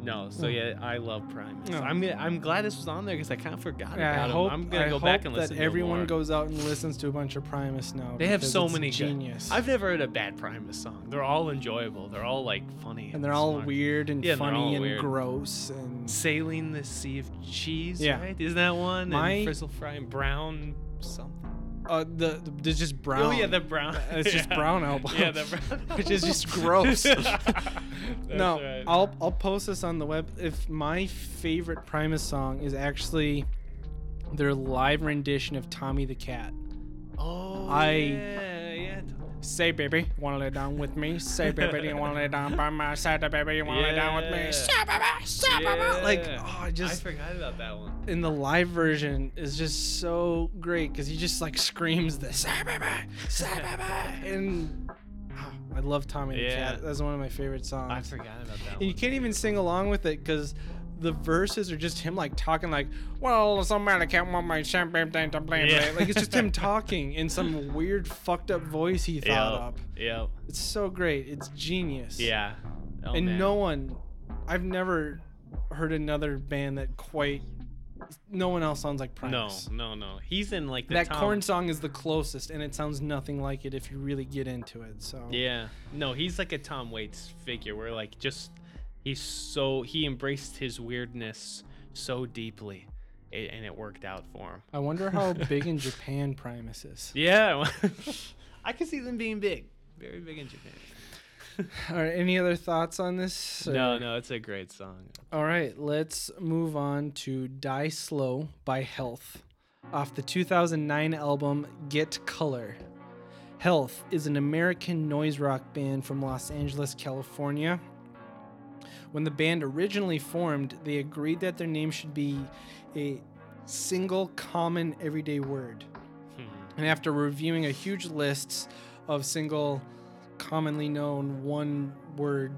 No, so hmm. yeah, I love Primus. No. Oh. I'm I'm glad this was on there because I kind of forgot Yeah, about I him. hope, I'm gonna I go hope back and that listen. to everyone goes out and listens to a bunch of Primus now. They have so many good- genius. I've never heard a bad Primus song. They're all enjoyable. They're all like funny. and they're all weird and Yeah, funny and weird. gross and Sailing the Sea of Cheese. Yeah. right? Isn't that one? My- and Frizzle Fry and Brown something. Uh, the, the there's just brown. Oh yeah, the Brown. It's just Yeah. brown album. Yeah, the Brown. Which is just gross. no, right. I'll I'll post this on the web. If my favorite Primus song is actually their live rendition of Tommy the Cat. Oh, I- yeah. Say baby, wanna lay down with me? Say baby, you wanna lay down by my side? Baby, you wanna lay down with me? Say baby, say baby. Like, oh, I just I forgot about that one. in the live version is just so great because he just like screams this "Say baby, say baby," and oh, I love Tommy the Yeah. Cat. That's one of my favorite songs. I forgot about that And you can't even sing along with it because the verses are just him like talking like, well, somebody can't want my champagne thing to blame Yeah. Like it's just him talking in some weird fucked up voice he thought Yep. up. Yep. It's so great. It's genius. Yeah. Oh, and man. no one, I've never heard another band that quite, no one else sounds like Prince. No, no, no. He's in like the That Tom- Korn song is the closest, and it sounds nothing like it if you really get into it. So Yeah. No, he's like a Tom Waits figure where like just he's so he embraced his weirdness so deeply a- and it worked out for him. I wonder how big in Japan Primus is. Yeah. I can see them being big. Very big in Japan. All right, any other thoughts on this? No, no, it's a great song. All right, let's move on to Die Slow by Health off the 2009 album Get Color. Health is an American noise rock band from Los Angeles, California. When the band originally formed, they agreed that their name should be a single common everyday word. Hmm. And after reviewing a huge list of single, commonly known one word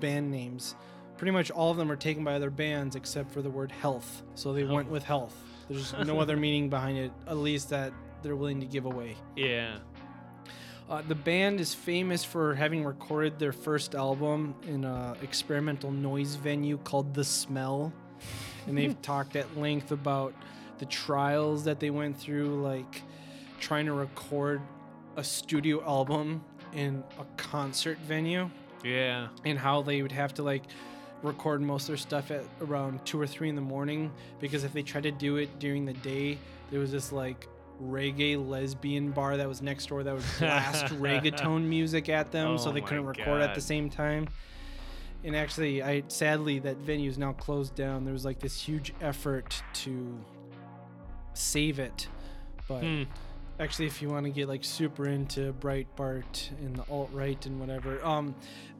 band names, pretty much all of them are taken by other bands except for the word health. So they went with health. There's no other meaning behind it, at least that they're willing to give away. Yeah. Uh, the band is famous for having recorded their first album in an experimental noise venue called The Smell. And they've talked at length about the trials that they went through, like trying to record a studio album in a concert venue Yeah. and how they would have to like record most of their stuff at around two or three in the morning because if they tried to do it during the day, there was this like reggae lesbian bar that was next door that would blast reggaeton music at them, Oh so they couldn't record at the same time. And actually, I sadly that venue is now closed down. There was like this huge effort to save it, but Hmm. actually if you want to get like super into Breitbart and the alt right and whatever, um,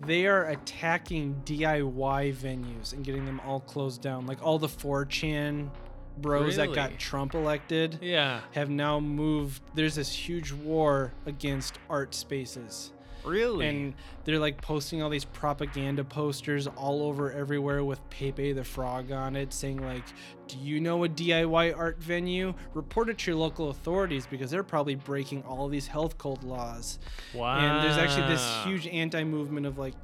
they are attacking DIY venues and getting them all closed down. Like all the 4chan bros that got Trump elected Yeah. have now moved. There's this huge war against art spaces. Really? And they're like posting all these propaganda posters all over everywhere with Pepe the Frog on it saying like, "Do you know a DIY art venue? Report it to your local authorities because they're probably breaking all of these health code laws." wow. And there's actually this huge anti-movement of like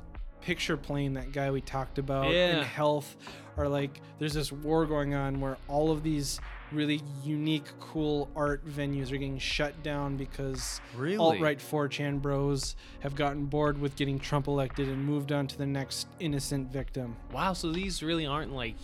picture plane that guy we talked about Yeah. and health are like there's this war going on where all of these really unique, cool art venues are getting shut down because Really? alt right 4chan bros have gotten bored with getting Trump elected and moved on to the next innocent victim. Wow, so these really aren't like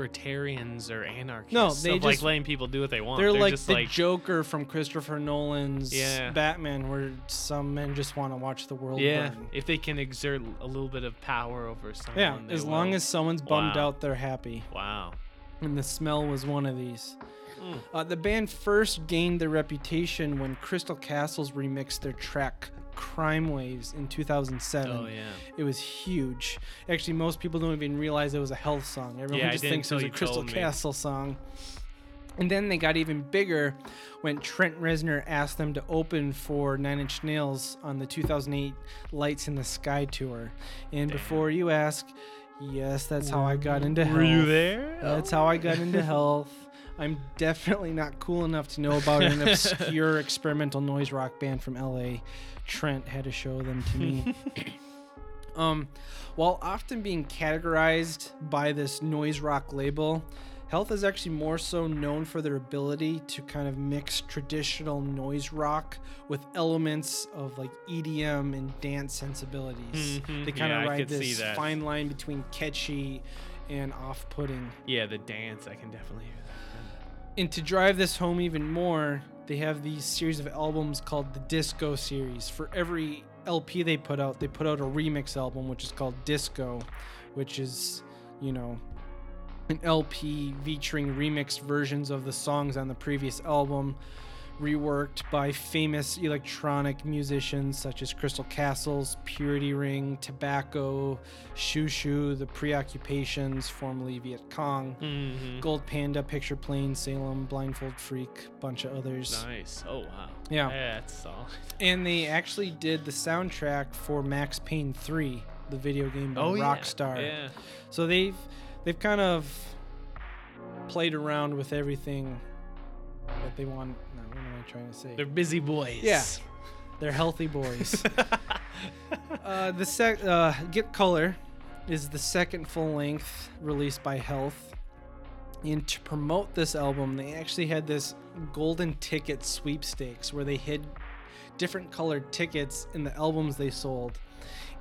libertarians or anarchists. No, they of, like just- letting people do what they want. They're, like just the like Joker from Christopher Nolan's Yeah. Batman, where some men just want to watch the world yeah. burn. If they can exert a little bit of power over someone. Yeah, as long as someone's bummed Wow. out, they're happy. Wow. And the smell was one of these. Mm. Uh, the band first gained their reputation when Crystal Castles remixed their track Crime Waves in 2007. Oh yeah. It was huge. Actually, most people don't even realize it was a health song. Everyone Yeah, just thinks it was a Crystal. Castle song. And then they got even bigger when Trent Reznor asked them to open for Nine Inch Nails on the 2008 Lights in the Sky tour. And Damn. before you ask, yes, that's how I got into health. Were you there? That's how I got into health. I'm definitely not cool enough to know about an obscure experimental noise rock band from LA. Trent had to show them to me. um, while often being categorized by this noise rock label, Health is actually more so known for their ability to kind of mix traditional noise rock with elements of like EDM and dance sensibilities. Mhm. They kind Yeah, of ride this fine line between catchy and off-putting. Yeah, the dance. I can definitely hear that. And to drive this home even more, they have these series of albums called the Disco series. For every LP they put out, they put out a remix album, which is called Disco, which is, you know, an LP featuring remixed versions of the songs on the previous album, reworked by famous electronic musicians such as Crystal Castles, Purity Ring, Tobacco, Shoo, The Preoccupations, formerly Viet Cong. Mhm. Gold Panda, Picture Plane, Salem, Blindfold Freak, bunch of others. Nice. Oh wow. Yeah. Yeah that's solid. And they actually did the soundtrack for Max Payne 3, the video game by Oh yeah. Rockstar. Yeah. So they've they've kind of played around with everything that they want. No, what am I trying to say? They're busy boys. Yeah. They're healthy boys. uh, the sec uh, Get Color is the second full length released by Health. And to promote this album, they actually had this golden ticket sweepstakes where they hid different colored tickets in the albums they sold.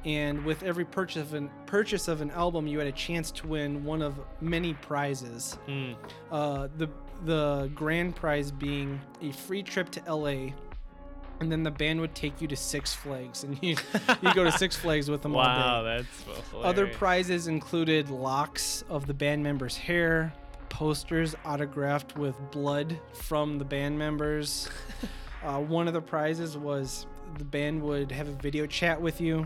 And with every purchase of an purchase of an album, you had a chance to win one of many prizes. Mm. Uh, the the grand prize being a free trip to LA, and then the band would take you to Six Flags, and you you go to Six Flags with them Wow, all day. that's Other prizes included locks of the band members' hair, posters autographed with blood from the band members. uh, one of the prizes was the band would have a video chat with you,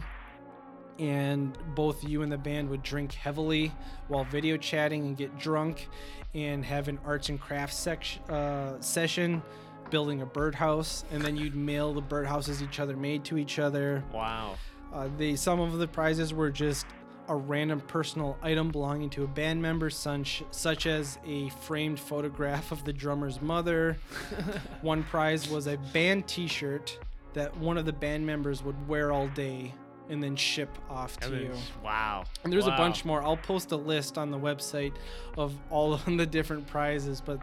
and both you and the band would drink heavily while video chatting and get drunk, and have an arts and crafts section uh, session. Building a birdhouse, and then you'd mail the birdhouses each other made to each other. Wow. Uh, they some of the prizes were just a random personal item belonging to a band member, such, such as a framed photograph of the drummer's mother. one prize was a band T-shirt that one of the band members would wear all day and then ship off to then- you. Wow. And there's Wow. a bunch more. I'll post a list on the website of all of the different prizes, but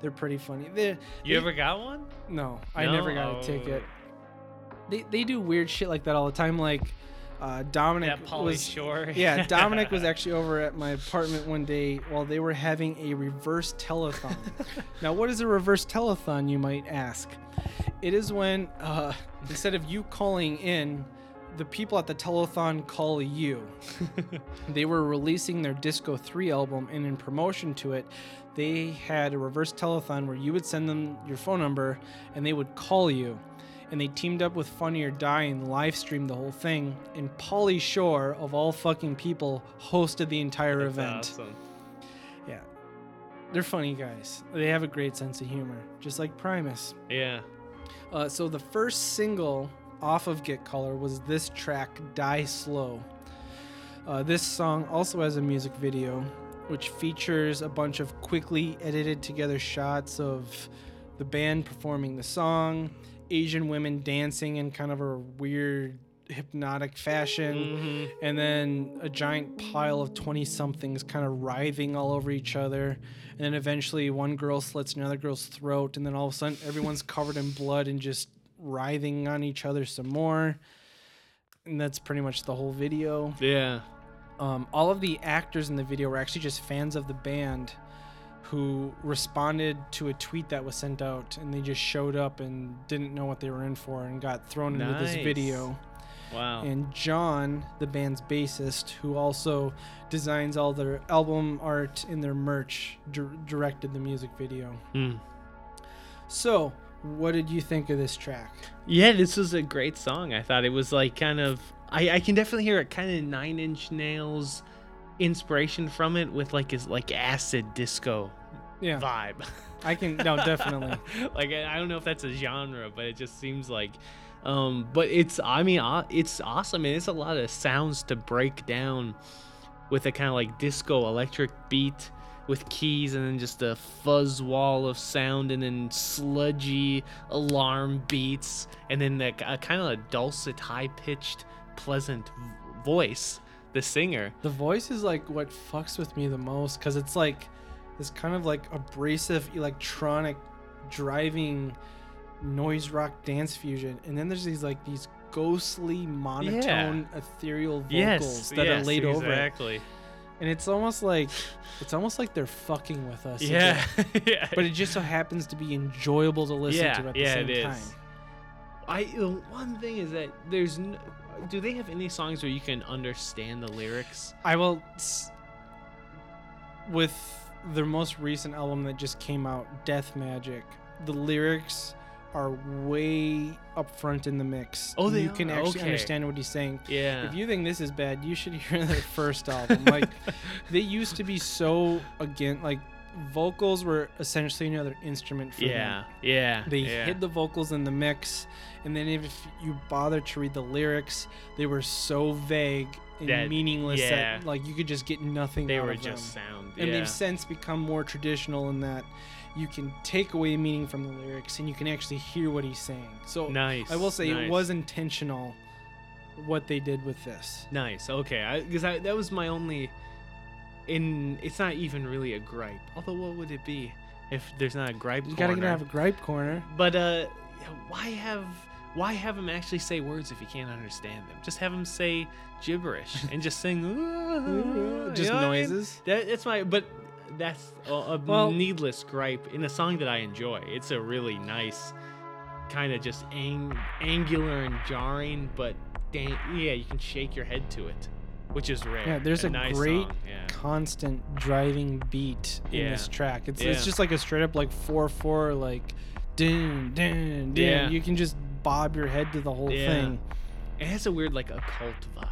they're pretty funny. They're, You they- ever got one? no, I No? never got a ticket. They, they do weird shit like that all the time. Like uh, Dominic Pauly was Shore. yeah, Dominic was actually over at my apartment one day while they were having a reverse telethon. now, what is a reverse telethon, you might ask? It is when uh, instead of you calling in, the people at the telethon call you. they were releasing their Disco 3 album, and in promotion to it, they had a reverse telethon where you would send them your phone number and they would call you. And they teamed up with Funny or Die and live streamed the whole thing. And Pauly Shore, of all fucking people, hosted the entire That's event. awesome. Yeah. They're funny guys. They have a great sense of humor, just like Primus. Yeah. Uh, so the first single off of Get Color was this track, Die Slow. Uh, this song also has a music video, which features a bunch of quickly edited together shots of the band performing the song, Asian women dancing in kind of a weird hypnotic fashion Mhm. and then a giant pile of 20 somethings kind of writhing all over each other and then eventually one girl slits another girl's throat and then all of a sudden everyone's covered in blood and just writhing on each other some more and that's pretty much the whole video Yeah. um, all of the actors in the video were actually just fans of the band who responded to a tweet that was sent out and they just showed up and didn't know what they were in for and got thrown into this Nice. video Wow. and John, the band's bassist, who also designs all their album art and their merch, dir- directed the music video. Hmm. So, what did you think of this track? Yeah, this was a great song. I thought it was like kind of. I, I can definitely hear it kind of Nine Inch Nails inspiration from it with like his like acid disco Yeah, vibe. I can. No, definitely. like I I don't know if that's a genre, but it just seems like. Um, but it's I mean uh, it's awesome and it's a lot of sounds to break down with a kind of like disco electric beat with keys and then just a fuzz wall of sound and then sludgy alarm beats and then the a kind of a dulcet high pitched pleasant voice the singer. The voice is like what fucks with me the most because it's like this kind of like abrasive electronic driving noise rock dance fusion, and then there's these like these ghostly monotone ethereal vocals that are laid over it. Exactly and it's almost like it's almost like they're fucking with us yeah yeah but it just so happens to be enjoyable to listen Yeah, to at the yeah, same it is. time I the one thing is that there's no, do they have any songs where you can understand the lyrics? i will with their most recent album that just came out death magic the lyrics are way up front in the mix Oh, they you can are? actually Okay. understand what he's saying Yeah. if you think this is bad you should hear their first album like they used to be so again like vocals were essentially another instrument for them yeah, yeah. They yeah. hid the vocals in the mix, and then if you bother to read the lyrics, they were so vague and That- meaningless yeah. that like you could just get nothing They out were of just them. sound. And yeah. they've since become more traditional in that you can take away meaning from the lyrics and you can actually hear what he's saying. So nice. I will say nice. it was intentional what they did with this. nice. Okay, because I, that was my only. In it's not even really a gripe. Although, what would it be if there's not a gripe You corner? gotta have a gripe corner. But uh, why have why have him actually say words if you can't understand them? Just have him say gibberish and just sing. Just what I mean? noises. That, that's my. But that's a, a Well- needless gripe in a song that I enjoy. It's a really nice, kind of just ang- angular and jarring, but dang, yeah, you can shake your head to it, which is rare. Yeah, there's a nice great yeah. constant driving beat in Yeah. this track. It's Yeah. it's just like a straight up like four four like dun dun. Yeah. You can just bob your head to the whole thing. It has a weird like occult vibe.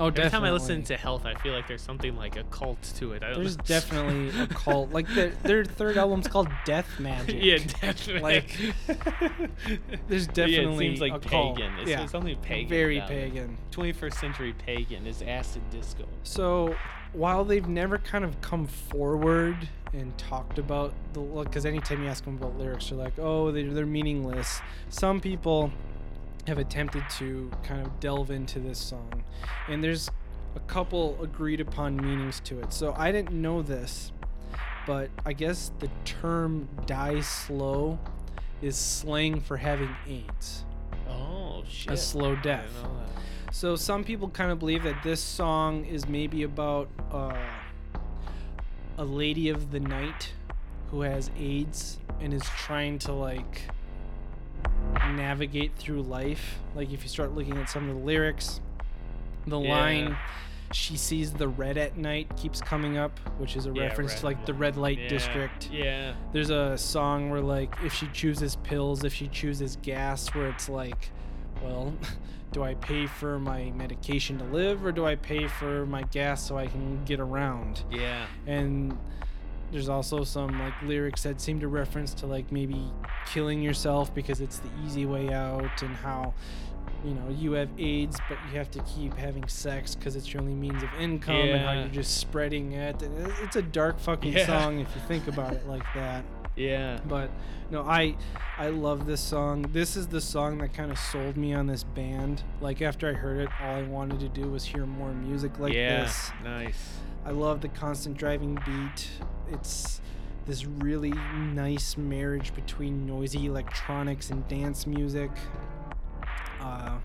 Oh, Every definitely. time I listen to Health, I feel like there's something like a cult to it. I don't there's know. definitely a cult. Like their their third album's called Death Magic. yeah, definitely. Like, There's yeah, definitely it seems like pagan. It's, yeah, something pagan. very about it. pagan. 21st century pagan is acid disco. So while they've never kind of come forward and talked about the because anytime you ask them about lyrics, they're like, oh, they're, they're meaningless. Some people have attempted to kind of delve into this song, and there's a couple agreed upon meanings to it. So I didn't know this, but I guess the term "die slow" is slang for having AIDS, Oh shit! a slow death. didn't know that. So some people kind of believe that this song is maybe about uh, a lady of the night who has AIDS and is trying to like navigate through life. Like if you start looking at some of the lyrics, the Yeah. line "She sees the red at night" keeps coming up, which is a Yeah, reference red to like the red light Yeah, district Yeah. there's a song where like if she chooses pills if she chooses gas where it's like well do i pay for my medication to live or do i pay for my gas so i can get around Yeah. and there's also some like lyrics that seem to reference to like maybe killing yourself because it's the easy way out and how you know you have aids but you have to keep having sex because it's your only means of income and how you're just spreading it- it's a dark fucking Yeah. song if you think about it like that Yeah. But no, I I love this song. This is the song that kind of sold me on this band. Like after I heard it, all I wanted to do was hear more music like yeah. this. Nice. I love the constant driving beat. It's this really nice marriage between noisy electronics and dance music. Uh,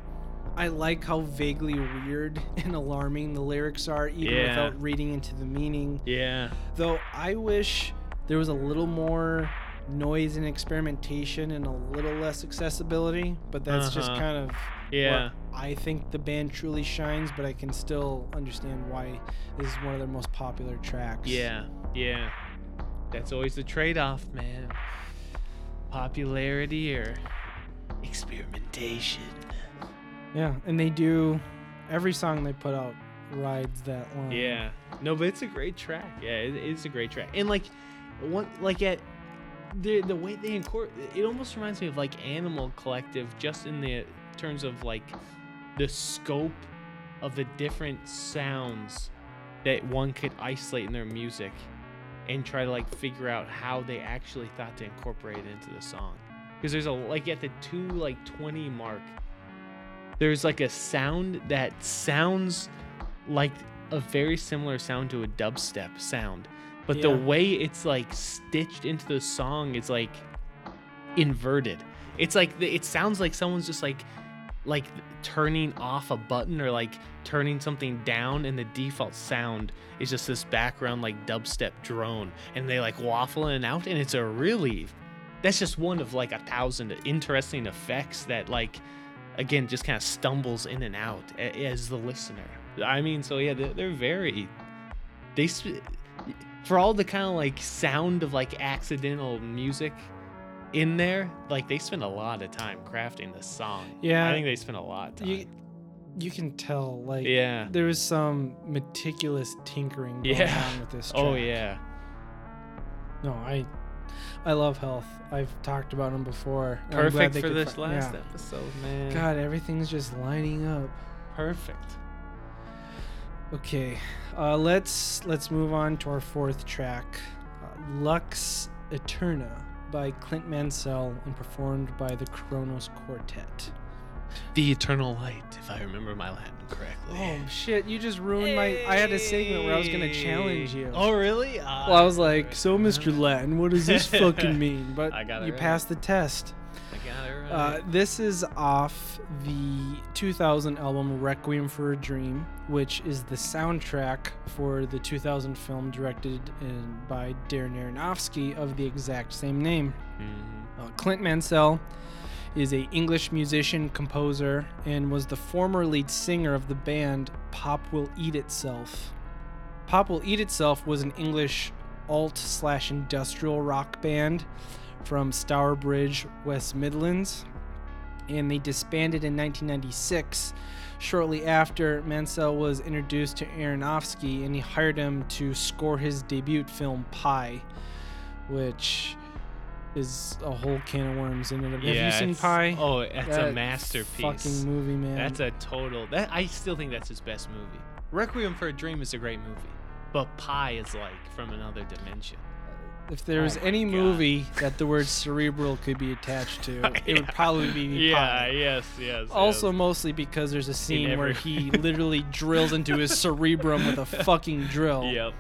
I like how vaguely weird and alarming the lyrics are, even Yeah. without reading into the meaning. Yeah. Though I wish there was a little more noise and experimentation and a little less accessibility, but that's just Uh-huh. kind of Yeah. I think the band truly shines, but I can still understand why this is one of their most popular tracks. Yeah. Yeah. That's always the trade-off, man. Popularity or experimentation. Yeah, and they do every song they put out rides that line. Yeah. No, but it's a great track. Yeah, it is a great track. And like one like at the the way they incorporate it almost reminds me of like Animal Collective just in the terms of like the scope of the different sounds that one could isolate in their music and try to like figure out how they actually thought to incorporate it into the song. Because there's a like at the two like 20 mark there's like a sound that sounds like a very similar sound to a dubstep sound but the way it's like stitched into the song is like inverted. It's like the- it sounds like someone's just like like turning off a button or like turning something down and the default sound is just this background like dubstep drone and they like waffling in out and it's a really that's just one of like a thousand interesting effects that like again just kind of stumbles in and out as the listener. I mean so yeah they're, they're very they for all the kind of like sound of like accidental music in there like they spend a lot of time crafting this song Yeah. i think they spend a lot of time You, you can tell, like, yeah there was some meticulous tinkering going Yeah. on with this. oh yeah No, I I love health. I've talked about them before. perfect for this fi- last yeah. episode man God, everything's just lining up. perfect Okay, uh, let's let's move on to our fourth track, uh, "Lux Aeterna" by Clint Mansell and performed by the Kronos Quartet. the eternal light if i remember my latin correctly Oh shit! You just ruined my. I had a segment where I was gonna challenge you. oh really Well, I was like, "So, Mr. Latin, what does this fucking mean?" But I got it you right. passed the test. I got it right. Uh, this is off the 2000 album Requiem for a Dream, which is the soundtrack for the 2000 film directed in, by Darren Aronofsky of the exact same name. Mhm. Uh, Clint Mansell is a English musician, composer, and was the former lead singer of the band Pop Will Eat Itself. Pop Will Eat Itself was an English alt slash industrial rock band from Stourbridge, West Midlands, and they disbanded in 1996. Shortly after, Mansell was introduced to Aronofsky, and he hired him to score his debut film Pi, which is a whole can of worms in it. Have Yeah, you seen it's- Pi? Oh, that's That a masterpiece. Fucking movie, man. That's a total. That I still think that's his best movie. Requiem for a Dream is a great movie, but Pi is like from another dimension. If there was Oh any God. movie that the word cerebral could be attached to, it would probably be Yeah. Yes. Yes. Also, mostly because there's a scene where he literally drills into his cerebrum with a fucking drill. Yep.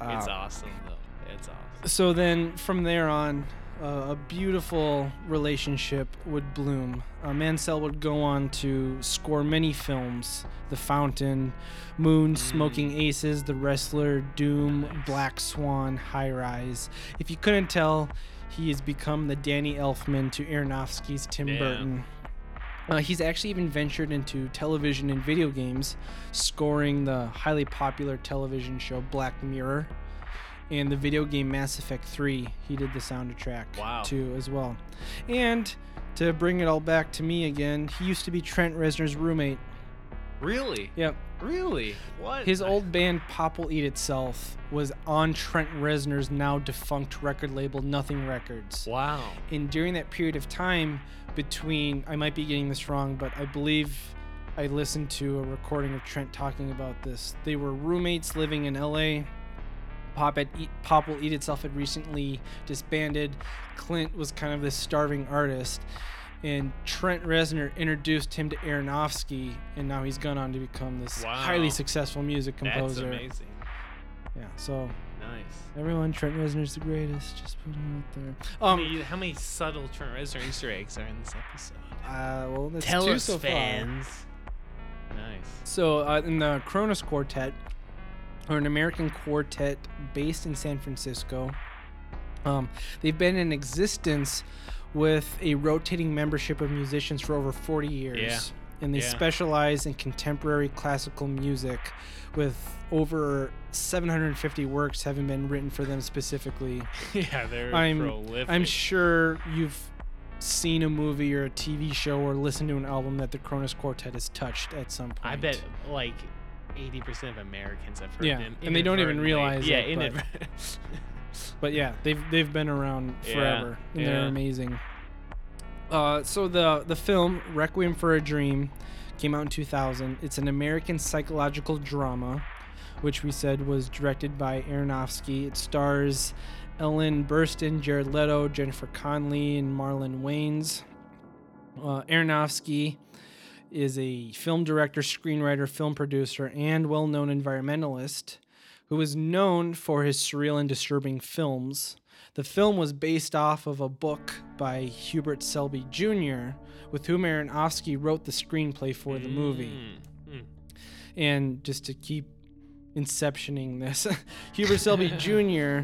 It's Uh, awesome though. It's awesome. So then, from there on, uh, a beautiful relationship would bloom. Uh, Mansell would go on to score many films: The Fountain, Moon, Smoking Aces, The Wrestler, Doom. Black Swan, High Rise. If you couldn't tell, he has become the Danny Elfman to Aronofsky's Tim Damn. Burton. Uh, he's actually even ventured into television and video games, scoring the highly popular television show Black Mirror and the video game Mass Effect 3. He did the soundtrack Wow. to as well. And to bring it all back to me again, he used to be Trent Reznor's roommate. Really? Yep. Really? What? His old band Pop Will Eat Itself was on Trent Reznor's now defunct record label Nothing Records. Wow. And during that period of time between, I might be getting this wrong, but I believe I listened to a recording of Trent talking about this. They were roommates living in LA. Pop, eat, Pop Will Eat Itself had recently disbanded. Clint was kind of this starving artist. And Trent Reznor introduced him to Aronofsky, and now he's gone on to become this highly successful music composer. That's amazing. Yeah, so Nice. everyone, Trent Reznor's the greatest. Just putting it out there. How Um, many, how many subtle Trent Reznor Easter eggs are in this episode? uh, well, that's Tell two us, so far. fans. Nice. So, uh, in the Kronos Quartet, or an American quartet based in San Francisco, um, they've been in existence with a rotating membership of musicians for over 40 years. Yeah. And they Yeah. specialize in contemporary classical music, with over 750 works having been written for them specifically. yeah, they're I'm- prolific. I'm sure you've seen a movie or a TV show or listened to an album that the Kronos Quartet has touched at some point. I bet like 80% of Americans have heard Yeah, them. and they don't even realize Yeah, it, but- But yeah, they've they've been around Yeah, forever, and they're amazing. Uh, so the the film Requiem for a Dream came out in 2000. It's an American psychological drama, which we said was directed by Aronofsky. It stars Ellen Burstyn, Jared Leto, Jennifer Connelly, and Marlon Wayans. Uh, Aronofsky is a film director, screenwriter, film producer, and well-known environmentalist who is known for his surreal and disturbing films. The film was based off of a book by Hubert Selby Jr., with whom Aronofsky wrote the screenplay for the movie. Mm, mm. And just to keep inceptioning this, Hubert Selby Jr.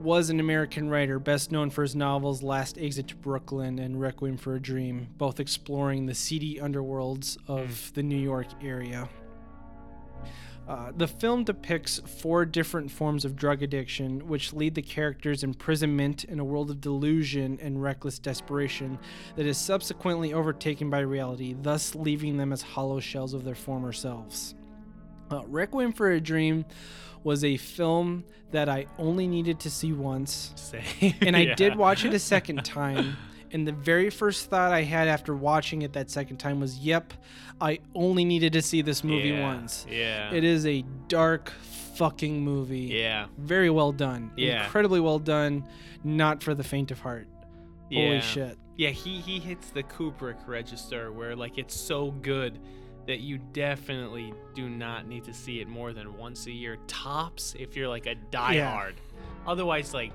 was an American writer, best known for his novels Last Exit to Brooklyn and Requiem for a Dream, both exploring the seedy underworlds of the New York area. Uh, the film depicts four different forms of drug addiction, which lead the characters' imprisonment in a world of delusion and reckless desperation that is subsequently overtaken by reality, thus leaving them as hollow shells of their former selves. Uh, Requiem for a Dream was a film that I only needed to see once, Say. and I Yeah. did watch it a second time. And the very first thought I had after watching it that second time was, "Yep, I only needed to see this movie Yeah, once." Yeah. It is a dark fucking movie. Yeah. Very well done. Yeah. Incredibly well done. Not for the faint of heart. Yeah. Holy shit. Yeah, he he hits the Kubrick register where like it's so good that you definitely do not need to see it more than once a year tops if you're like a diehard. Otherwise, like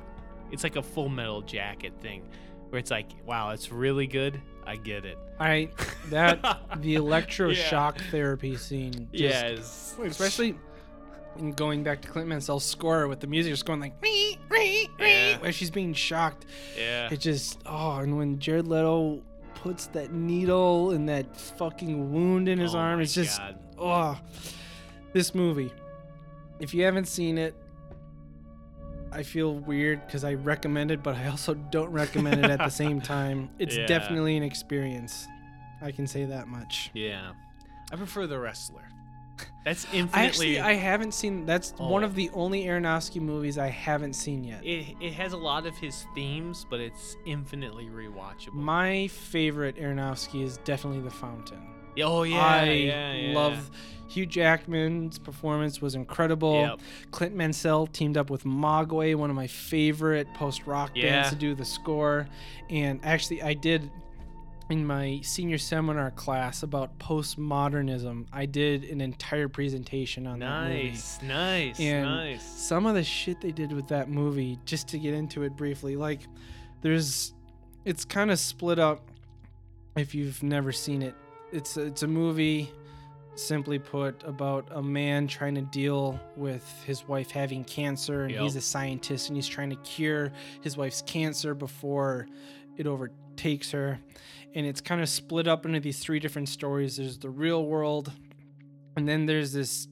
it's like a Full Metal Jacket thing where it's like, wow, it's really good. I get it. I that the electroshock therapy scene. Just, yes. Especially in going back to Clint Mansell's score with the music just going like "Ree, ree, ree," Yeah. as she's being shocked. Yeah. It just oh, and when Jared Leto puts that needle in that fucking wound in his Oh arm, it's just God. oh, this movie. If you haven't seen it, I feel weird because I recommend it, but I also don't recommend it at the same time. It's Yeah. definitely an experience. I can say that much. Yeah. I prefer the wrestler. That's I infinitely. actually I haven't seen. That's oh. one Oh. of the only Aronofsky movies I haven't seen yet. it, it has a lot of his themes, but it's infinitely rewatchable. My favorite Aronofsky is definitely The Fountain. oh yeah, I yeah, yeah. love Hugh Jackman's performance was incredible. Yep. Clint Mansell teamed up with Mogwai, one of my favorite post-rock Yeah. bands to do the score. And actually I did in my senior seminar class about postmodernism, I did an entire presentation on that movie. Nice, nice, And nice. some of the shit they did with that movie just to get into it briefly like there's it's kind of split up if you've never seen it it's it's a movie simply put about a man trying to deal with his wife having cancer and he's a scientist and he's trying to cure his wife's cancer before it overtakes her and it's kind of split up into these three different stories. There's the real world and then there's this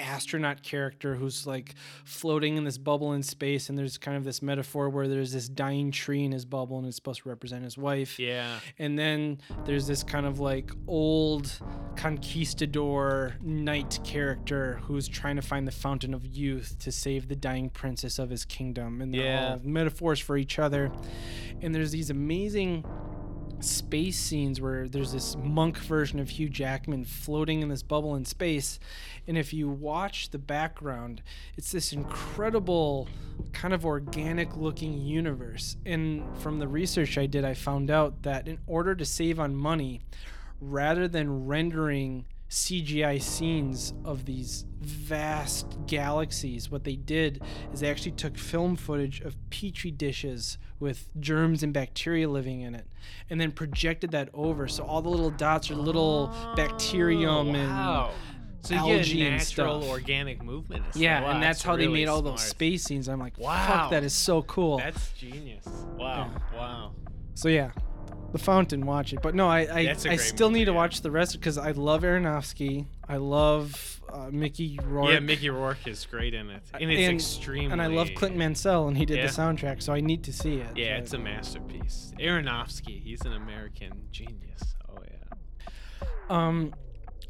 astronaut character who's like floating in this bubble in space and there's kind of this metaphor where there's this dying tree in his bubble and it's supposed to represent his wife. Yeah, and then there's this kind of like old conquistador knight character who's trying to find the fountain of youth to save the dying princess of his kingdom. And they're Yeah. all metaphors for each other. And there's these amazing space scenes where there's this monk version of Hugh Jackman floating in this bubble in space. And if you watch the background, it's this incredible, kind of organic looking universe. And from the research I did, I found out that in order to save on money, rather than rendering CGI scenes of these vast galaxies, what they did is they actually took film footage of petri dishes with germs and bacteria living in it and then projected that over. So all the little dots are little oh, bacterium Oh, and wow. so you algae and natural stuff. organic movement. and yeah, Wow, and that's how they made all those smart. space scenes. I'm like, Wow. fuck, that is so cool. That's genius. Wow. Wow. So yeah, The Fountain, watch it. But no, I I, I still movie, need to yeah. watch the rest because I love Aronofsky. I love uh, Mickey Rourke. Yeah, Mickey Rourke is great in it, and it's And- extremely. and I love Clint Mansell, and he did Yeah. the soundtrack, so I need to see it. Yeah, it's a masterpiece. Aronofsky, he's an American genius. Oh yeah. Um,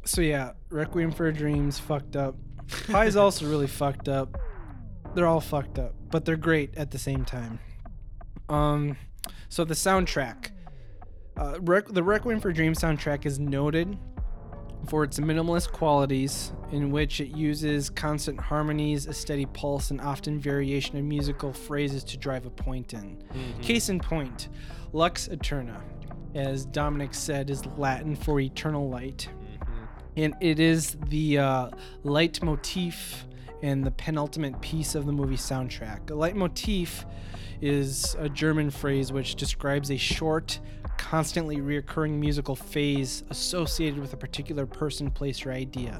so yeah, Requiem for a Dream's fucked up. Pi's also really fucked up. They're all fucked up, but they're great at the same time. Um, so the soundtrack, uh, the Requiem for Dream soundtrack is noted for its minimalist qualities, in which it uses constant harmonies, a steady pulse, and often variation of musical phrases to drive a point in. Case in point, Lux Aeterna, as Dominic said, is Latin for eternal light. And it is the uh, leitmotif and the penultimate piece of the movie soundtrack. A leitmotif is a German phrase which describes a short, constantly reoccurring musical phase associated with a particular person, place, or idea.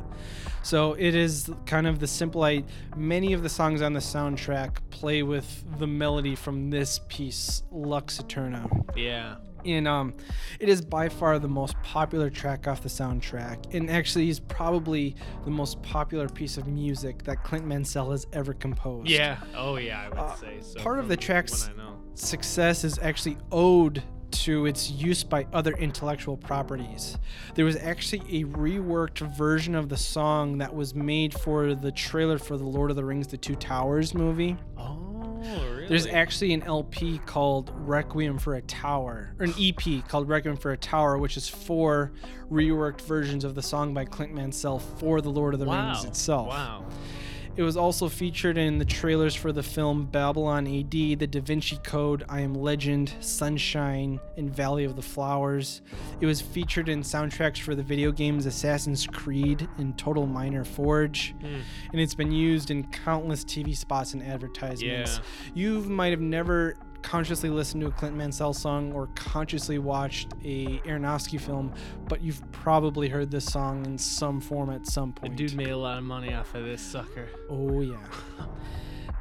So it is kind of the simple. I many of the songs on the soundtrack play with the melody from this piece, Lux Aeterna Yeah. and um it is by far the most popular track off the soundtrack and actually is probably the most popular piece of music that Clint Mansell has ever composed. Yeah. Oh yeah, I would Uh, say so. part of the tracks- When I know. Success is actually owed to its use by other intellectual properties. There was actually a reworked version of the song that was made for the trailer for the Lord of the Rings The Two Towers movie. Oh really? There's actually an LP called Requiem for a Tower, or an EP called Requiem for a Tower, which is four reworked versions of the song by Clint Mansell for The Lord of the wow. Rings itself. Wow. It was also featured in the trailers for the film Babylon AD, The Da Vinci Code, I Am Legend, Sunshine, and Valley of the Flowers. It was featured in soundtracks for the video games Assassin's Creed and Total Minor Forge, Hmm. and it's been used in countless TV spots and advertisements. You might have never consciously listened to a Clint Mansell song or consciously watched a Aronofsky film, but you've probably heard this song in some form at some The point. dude made a lot of money off of this sucker. Oh yeah.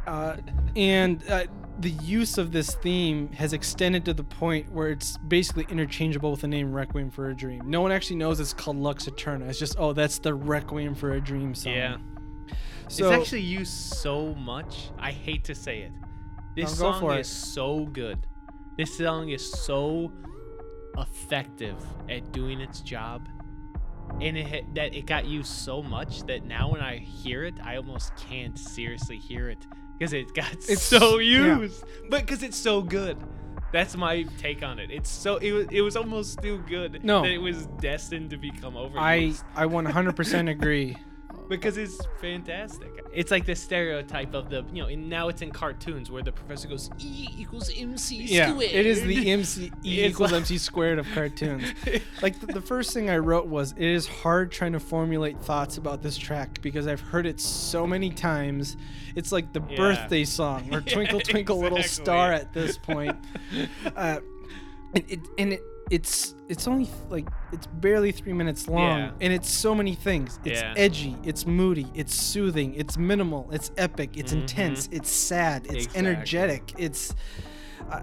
Uh, and uh, the use of this theme has extended to the point where it's basically interchangeable with the name Requiem for a Dream. No one actually knows it's called Lux Aeterna. It's just oh, that's the Requiem for a Dream song. Yeah. So it's actually used so much. I hate to say it. This song is it. so good. This song is so effective at doing its job. And it that it got used so much that now when I hear it, I almost can't seriously hear it because it got It's- so yeah. used. But because it's so good. That's my take on it. It's so it was it was almost too good No. that it was destined to become I overused I 100% agree. Because it's fantastic. It's like the stereotype of the you know, and now it's in cartoons where the professor goes E equals MC Yeah, squared. it is the MC E It's equals like- MC squared of cartoons. like the, the first thing I wrote was it is hard trying to formulate thoughts about this track because I've heard it so many times. It's like the Yeah. birthday song or Yeah, Twinkle Twinkle Little. Star at this point. uh, and it and it it's it's only like it's barely three minutes long Yeah. and it's so many things it's Yeah. edgy it's moody it's soothing it's minimal it's epic it's Mhm. intense it's sad it's Exactly. energetic it's uh,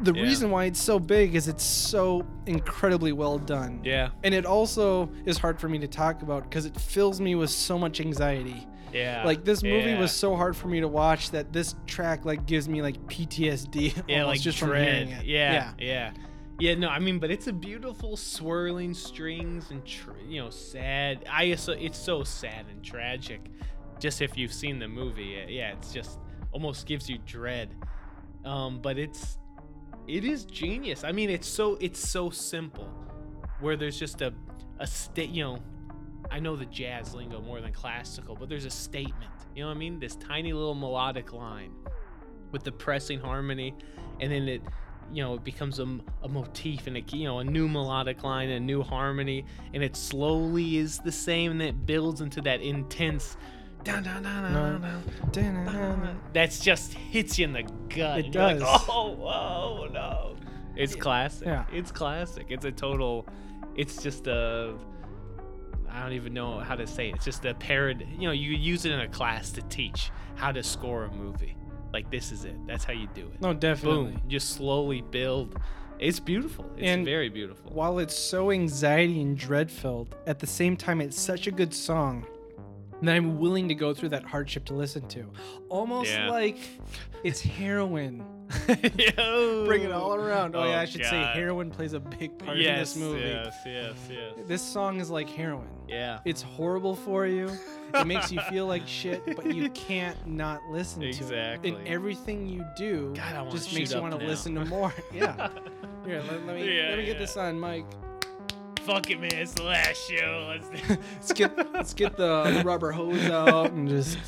the Yeah. reason why it's so big is it's so incredibly well done Yeah, and it also is hard for me to talk about because it fills me with so much anxiety yeah. like this movie yeah. was so hard for me to watch that this track like gives me like ptsd yeah, almost like just from hearing it Yeah, yeah, yeah, Yeah, no, I mean, but it's a beautiful swirling strings and tr- you know, sad. I it's so- sad and tragic. Just if you've seen the movie, yeah, it's just almost gives you dread. Um, but it's It is genius. I mean, it's so it's so simple, where there's just a a state. You know, I know the jazz lingo more than classical, but there's a statement. You know what I mean? This tiny little melodic line with the pressing harmony, and then it, you know, it becomes a motif and a you know a new melodic line, a new harmony, and it slowly is the same, and it builds into that intense. Dun, dun, dun, that's just hits you in the gut. It you're like, does. oh, whoa, no. It's classic. Yeah. It's classic. It's a total. It's just a. I don't even know how to say it. It's just a parody. You know, you use it in a class to teach how to score a movie. Like this is it. That's how you do it. No, definitely. Boom. Just slowly build. It's beautiful. It's And very beautiful. While it's so anxiety and dread filled, at the same time, it's such a good song that I'm willing to go through that hardship to listen to. Almost Yeah. like it's heroin. Bring it all around. Oh, yeah, I Oh, should say heroin plays a big part Yes, in this movie. yes, yes, yes. This song is like heroin. Yeah. It's horrible for you. It makes you feel like shit, but you can't not listen to it. Exactly. And everything you do God, just makes you want to listen to more. Yeah. Here, let, let me Yeah, let me get yeah. this on, Mike. Fuck it, man. It's the last show. Let's Let's get let's get the rubber hose out and just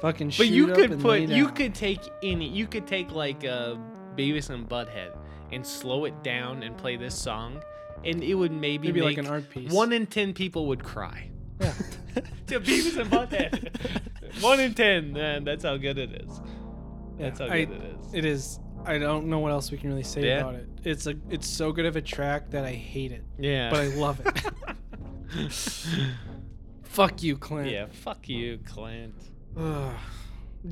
fucking shoot But you up could and put, you down. could take any, you could take like uh, Beavis and Butthead and slow it down and play this song, and it would maybe, maybe like an art piece. one in ten people would cry. Yeah. to Beavis and Butthead. one in ten, man. That's how good it is. That's how I- good it is. It is. I don't know what else we can really say Yeah. about it. It's a it's so good of a track that I hate it, yeah. but I love it. Fuck you, Clint. yeah. Fuck you, Clint.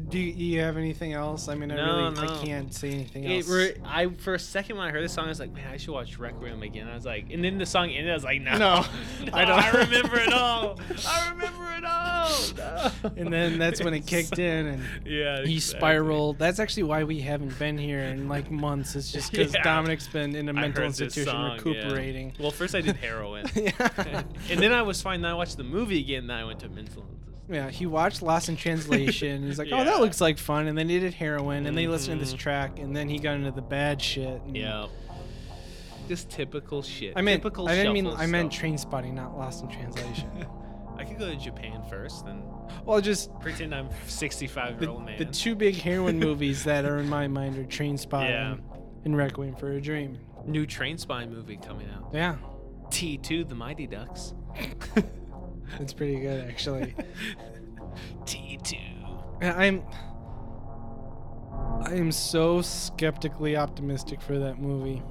Do you, have anything else? I mean, I No, really no. I can't say anything else. re- I for a second when I heard this song, I was like, man, I should watch Requiem again. I was like, and then the song ended. I was like, no, No, I I don't. I remember it all. I remember it all. And then that's when it kicked in and Yeah, he exactly. spiraled. That's actually why we haven't been here in like months. It's just because Yeah. Dominic's been in a mental institution song, yeah. recuperating. Well, first I did heroin, Yeah. and then I was fine. Then I watched the movie again. Then I went to mental. Yeah, he watched Lost in Translation. He's like, "Oh, Yeah. that looks like fun." And then he did heroin, and then he listened to this Mhm. track, and then he got into the bad shit. and- Yeah, just typical shit. I meant, typical I didn't mean, shuffle I meant stuff. Trainspotting, not Lost in Translation. I could go to Japan first and well, just pretend I'm 65 year the, old man. the two big heroin movies that are in my mind are Trainspotting Yeah. and Requiem for a Dream. New Train Spine movie coming out. Yeah, T2, The Mighty Ducks. It's pretty good actually. T2. I'm I am so skeptically optimistic for that movie.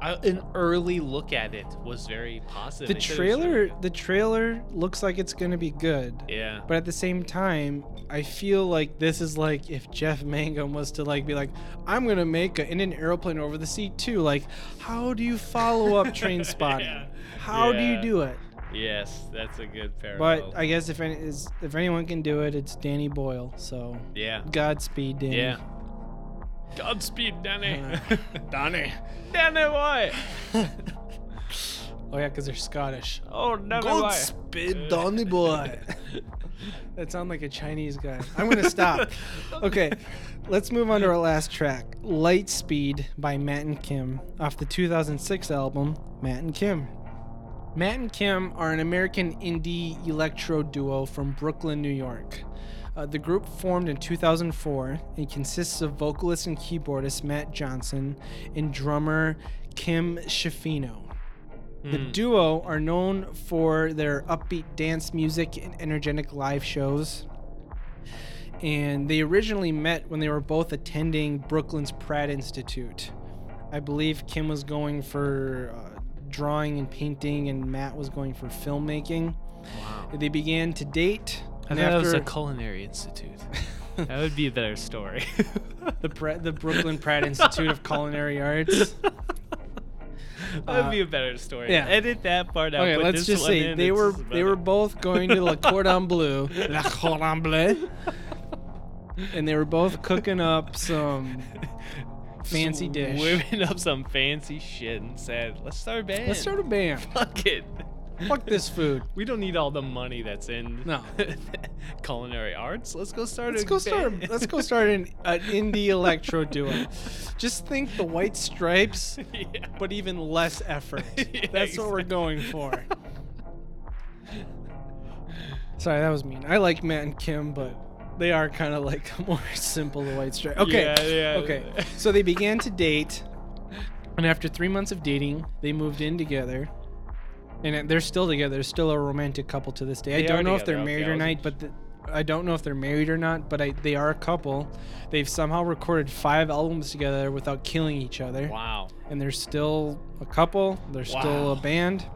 I, an early look at it was very positive. The They trailer the trailer looks like it's going to be good. Yeah. But at the same time, I feel like this is like if Jeff Mangum was to like be like, I'm gonna make a, in an aeroplane over the sea too. Like, how do you follow up train spotting? Yeah. How do you do it? Yes, that's a good parallel. But I guess if any, is if anyone can do it, it's Danny Boyle. So yeah. Godspeed, Danny. Yeah. Godspeed, Danny. Uh, Danny. Danny boy. Oh yeah, because they're Scottish. Oh, Danny boy. Godspeed, Danny boy. that sounds like a Chinese guy. I'm gonna stop. Okay, let's move on to our last track, "Lightspeed" by Matt and Kim, off the 2006 album Matt and Kim. Matt and Kim are an American indie electro duo from Brooklyn, New York. Uh, the group formed in 2004 and consists of vocalist and keyboardist Matt Johnson and drummer Kim Schifino. The Hmm. duo are known for their upbeat dance music and energetic live shows. And they originally met when they were both attending Brooklyn's Pratt Institute. I believe Kim was going for uh, drawing and painting, and Matt was going for filmmaking. Wow. They began to date. I and thought it was a culinary institute. that would be a better story. the, the Brooklyn Pratt Institute of Culinary Arts. that would Uh, be a better story. yeah. Edit that part out. Okay, let's just say they were they were both going to La Cordon Bleu, La Cordon Bleu, and they were both cooking up some fancy dish. Whipping up some fancy shit and said, "Let's start a band. Let's start a band. Fuck it. Fuck this food. We don't need all the money that's in. No. Culinary arts. Let's go start. Let's a go start. band. Let's go start an, an indie electro duo. Just think the White Stripes, yeah. but even less effort. Yeah, That's what we're going for. Sorry, that was mean. I like Matt and Kim, but they are kind of like more simple the White Stripes. Okay. Yeah, yeah. Okay. So they began to date, and after three months of dating, they moved in together. And they're still together. They're still a romantic couple to this day. I don't know if they're married I or wasn't but the, I don't know if they're married or not. But I, they are a couple. They've somehow recorded five albums together without killing each other Wow. and they're still a couple. They're still a band.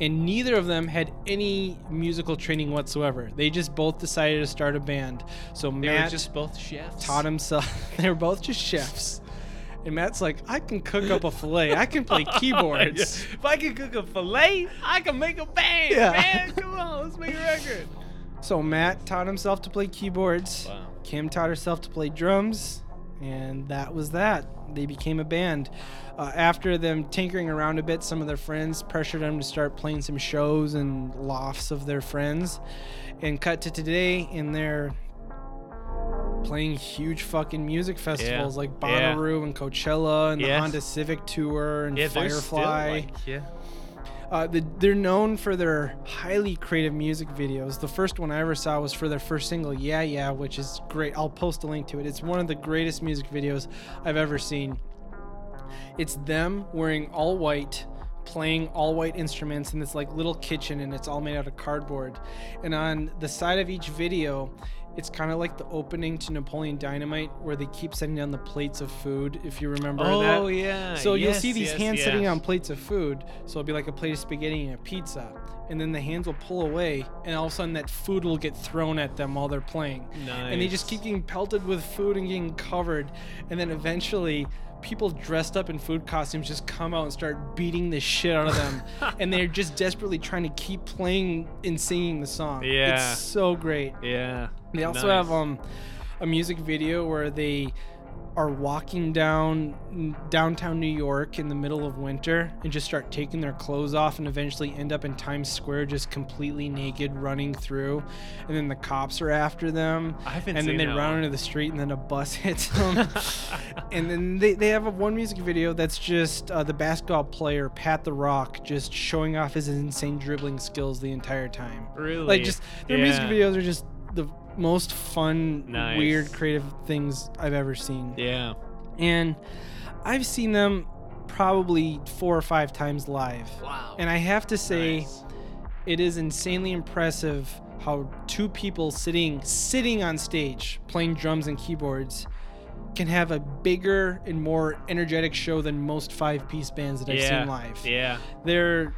And neither of them had any musical training whatsoever. They just both decided to start a band. So They Matt just both chefs. taught himself. they were both just chefs. And Matt's like, I can cook up a fillet. I can play keyboards. If I can cook a fillet, I can make a band. Yeah. Man, come on, let's make a record. So Matt taught himself to play keyboards. Wow. Kim taught herself to play drums, and that was that. They became a band. Uh, after them tinkering around a bit, some of their friends pressured them to start playing some shows and lofts of their friends. And cut to today, and they're playing huge fucking music festivals like Yeah. Bonnaroo and Coachella and the Honda Civic Tour and Yeah, Firefly. like, yeah. Uh, the, they're known for their highly creative music videos. The first one I ever saw was for their first single, Yeah Yeah, which is great. I'll post a link to it. It's one of the greatest music videos I've ever seen. It's them wearing all white, playing all white instruments in this like little kitchen, and it's all made out of cardboard. And on the side of each video, it's kind of like the opening to Napoleon Dynamite, where they keep setting down the plates of food. If you remember that. Oh yeah. So you'll see these yes, hands yes. sitting on plates of food. So it'll be like a plate of spaghetti and a pizza. And then the hands will pull away, and all of a sudden that food will get thrown at them while they're playing. Nice. And they just keep getting pelted with food and getting covered. And then eventually, people dressed up in food costumes just come out and start beating the shit out of them. and they're just desperately trying to keep playing and singing the song. Yeah. It's so great. Yeah. They also Nice. have um a music video where they are walking down downtown New York in the middle of winter and just start taking their clothes off and eventually end up in Times Square just completely naked running through and then the cops are after them and then they run one. into the street and then a bus hits them and then they, they have a one music video that's just uh, the basketball player Pat the Roc just showing off his insane dribbling skills the entire time Really? like just their music videos are just the most fun Nice. weird creative things i've ever seen Yeah. and i've seen them probably four or five times live Wow. and i have to say Nice. it is insanely impressive how two people sitting sitting on stage playing drums and keyboards can have a bigger and more energetic show than most five piece bands that I've yeah. seen live. Yeah. They're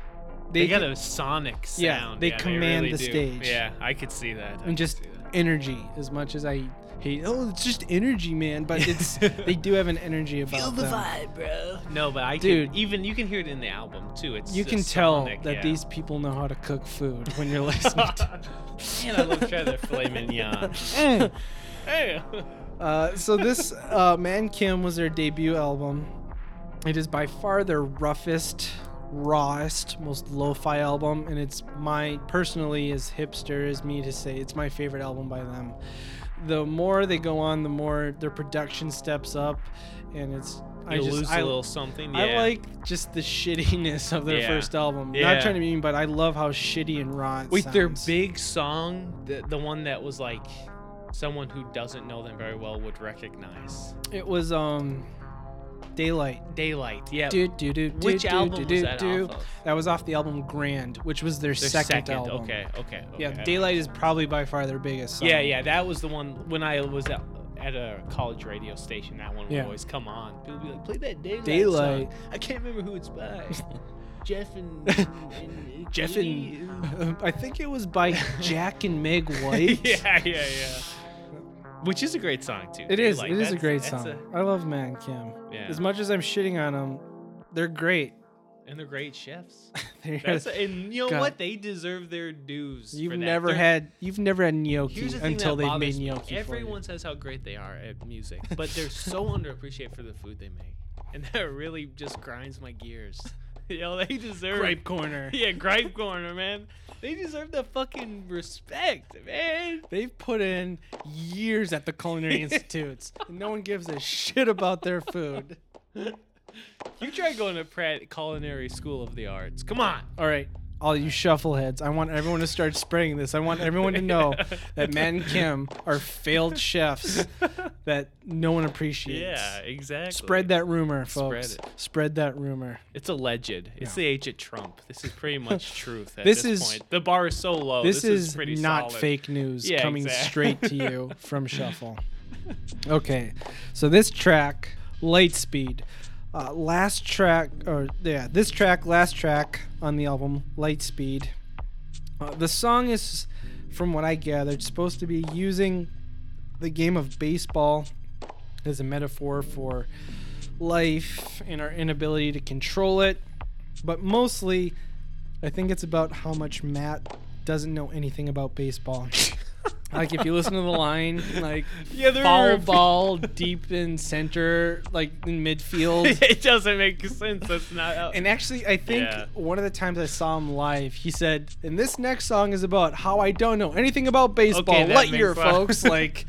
They, they, got can- a sonic sound. Yeah, they command really the do. stage. Yeah, I could see that. I and just. Energy as much as I hate oh it's just energy man but it's they do have an energy about them. vibe, bro. No, but I Dude. can even you can hear it in the album too. It's You can tell sonic, that yeah. these people know how to cook food when you're listening to Man, I love try their filet mignon. Mm. Hey. Uh, so this uh, Man Kim was their debut album. It is by far their roughest, rawest, most lo-fi album, and it's my personally as hipster as me to say it's my favorite album by them. The more they go on, the more their production steps up, and it's I You just lose I, a little something. Yeah. I like just the shittiness of their Yeah. first album. Yeah. Not trying to be mean, but I love how shitty and raw it Wait, their big song, the, the one that was like someone who doesn't know them very well would recognize. It was um, Daylight. Daylight. Yeah. Do, do, do, do, Which album was that off of? That was off the album Grand, which was their, Their second, album. Okay, okay. okay Yeah, I- Daylight is probably by far their biggest. Song. Yeah, yeah, that was the one when I was at, at a college radio station. That one would Yeah. always come on. People would be like, "Play that Daylight." Daylight. Song. I can't remember who it's by. Jeff and, and Jeff and I think it was by Jack and Meg White. yeah, yeah, yeah. Which is a great song too. It is. Daylight, It is a that's- great that's song. a- I love Man Kim. Yeah. As much as I'm shitting on them, they're great. and they're great chefs. They're- That's and you know God. what? They deserve their dues. you've for that. never They're- had you've never had gnocchi the until they've made gnocchi. Everyone says how great they are at music, but they're so underappreciated for the food they make, and that really just grinds my gears. Yo, they deserve Gripe corner. Yeah, gripe corner, man. They deserve the fucking respect, man. They've put in years at the culinary institutes, and no one gives a shit about their food. You try going to Pratt Culinary School of the Arts. Come on. All right, all you shuffleheads, I want everyone to start spreading this. I want everyone to know that Matt and Kim are failed chefs that no one appreciates. Yeah, exactly. Spread that rumor, Spread folks. it. Spread that rumor. It's alleged. It's the age of Trump. This is pretty much truth at This this, is- point. The bar is so low. this, Oh, is, is, pretty not solid. fake news Yeah, coming exactly. straight to you from Shuffle. Okay, so this track, Lightspeed, uh, last track, or yeah, this track, last track on the album, Lightspeed. Uh, the song is, from what I gathered, supposed to be using the game of baseball as a metaphor for life and our inability to control it. But mostly, I think it's about how much Matt doesn't know anything about baseball. like if you listen to the line, like Yeah, there foul were ball deep in center, like in midfield. it doesn't make sense. That's not. How, And actually, I think Yeah. one of the times I saw him live, he said, "And this next song is about how I don't know anything about baseball." Okay, that Light year, folks. Like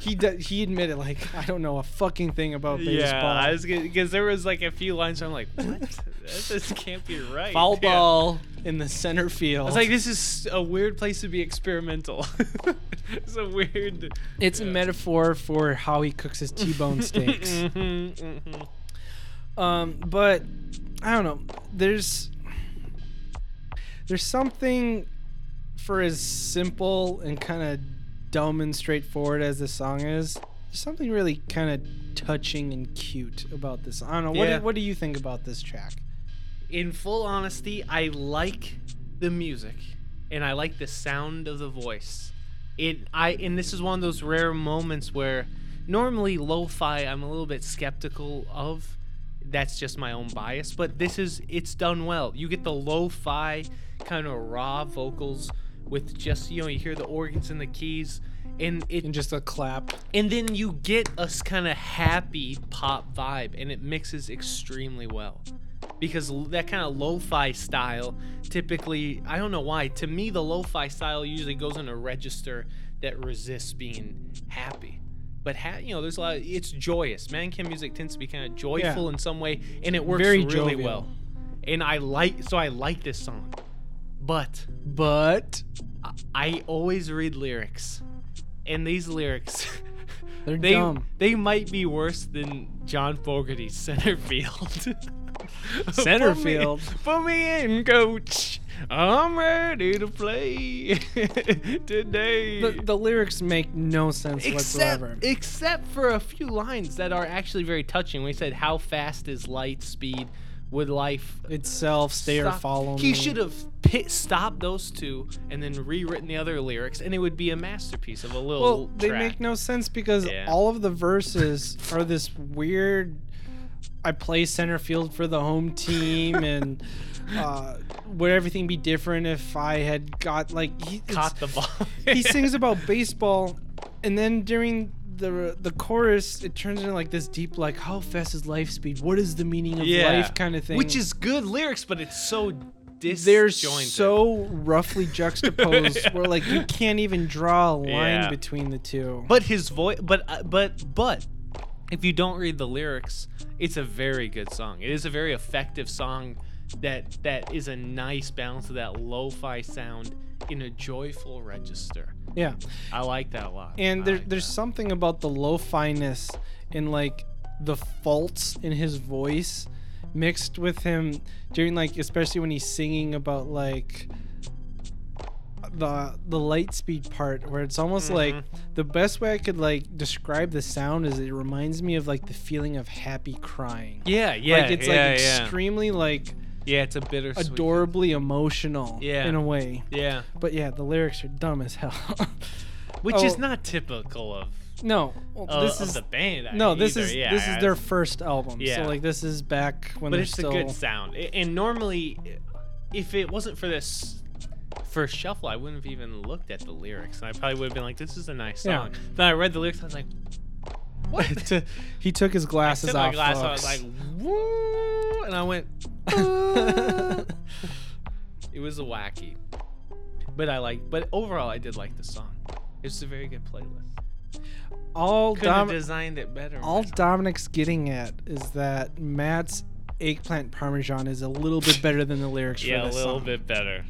he d- he admitted, like I don't know a fucking thing about baseball. yeah, I was because there was like a few lines. Where I'm like, what? that just can't be right. foul Yeah. ball in the center field. I was like, this is a weird place to be experimental. it's a weird. it's a metaphor for how he cooks his T-bone steaks. Mhm, mhm. Um, but I don't know. There's there's something for as simple and kind of dumb and straightforward as this song is. There's something really kind of touching and cute about this. I don't know. What, Yeah. do, what do you think about this track? In full honesty, I like the music and I like the sound of the voice. It I and this is one of those rare moments where normally lo-fi I'm a little bit skeptical of. That's just my own bias, but this is it's done well. You get the lo-fi kind of raw vocals with just you know you hear the organs and the keys and it And just a clap. and then you get a kind of happy pop vibe and it mixes extremely well because that kind of lo-fi style typically i don't know why to me the lo-fi style usually goes in a register that resists being happy but ha- you know there's a lot of, it's joyous man Kim music tends to be kind of joyful in some way and it works Very really jovial. well and i like so i like this song but But I- i always read lyrics and these lyrics they're they dumb. they might be worse than John Fogerty's center field. Center Put me- Put me in, coach. I'm ready to play today. The, the lyrics make no sense except whatsoever. except for a few lines that are actually very touching. We said, "How fast is light speed? Would life Itself, stay or follow me. He should have pit stopped those two and then rewritten the other lyrics, and it would be a masterpiece of a little. Well, they make no sense because Yeah. all of the verses are this weird. I play center field for the home team, and uh, would everything be different if I had got like he, caught the ball. he sings about baseball, and then during the the chorus, it turns into like this deep, like how fast is life speed? What is the meaning of life? Kind of thing. Which is good lyrics, but it's so they're so roughly juxtaposed, where like you can't even draw a line Yeah. between the two. But his voice, but uh, but but, if you don't read the lyrics, it's a very good song. It is a very effective song that that is a nice balance of that lo-fi sound in a joyful register. yeah. I like that a lot. And I there, like there's that. something about the lo-finess and like the faults in his voice mixed with him during like especially when he's singing about like the the light speed part where it's almost like Mhm. the best way I could like describe the sound is it reminds me of like the feeling of happy crying. yeah, yeah, like it's yeah, like yeah. extremely like Yeah, it's a bittersweet. adorably emotional Yeah. in a way. Yeah, But yeah, the lyrics are dumb as hell. which is Oh. not typical of no, well, uh, this is the band. I- No, this either. is yeah, this is their first album. Yeah. So like this is back when but it's still a good sound. And normally, if it wasn't for this first shuffle, I wouldn't have even looked at the lyrics, and I probably would have been like, "This is a nice Yeah. song." Then I read the lyrics, I was like, "What?" He took his I glasses took my off. glass, I was folks. like, "Woo!" and I went. It was a wacky, but I like. But overall, I did like the song. It's a very good playlist. all Could have Dom- designed it better. all. Dominic's getting at is that Matt's eggplant parmesan is a little bit better than the lyrics yeah, for a this little song. bit better.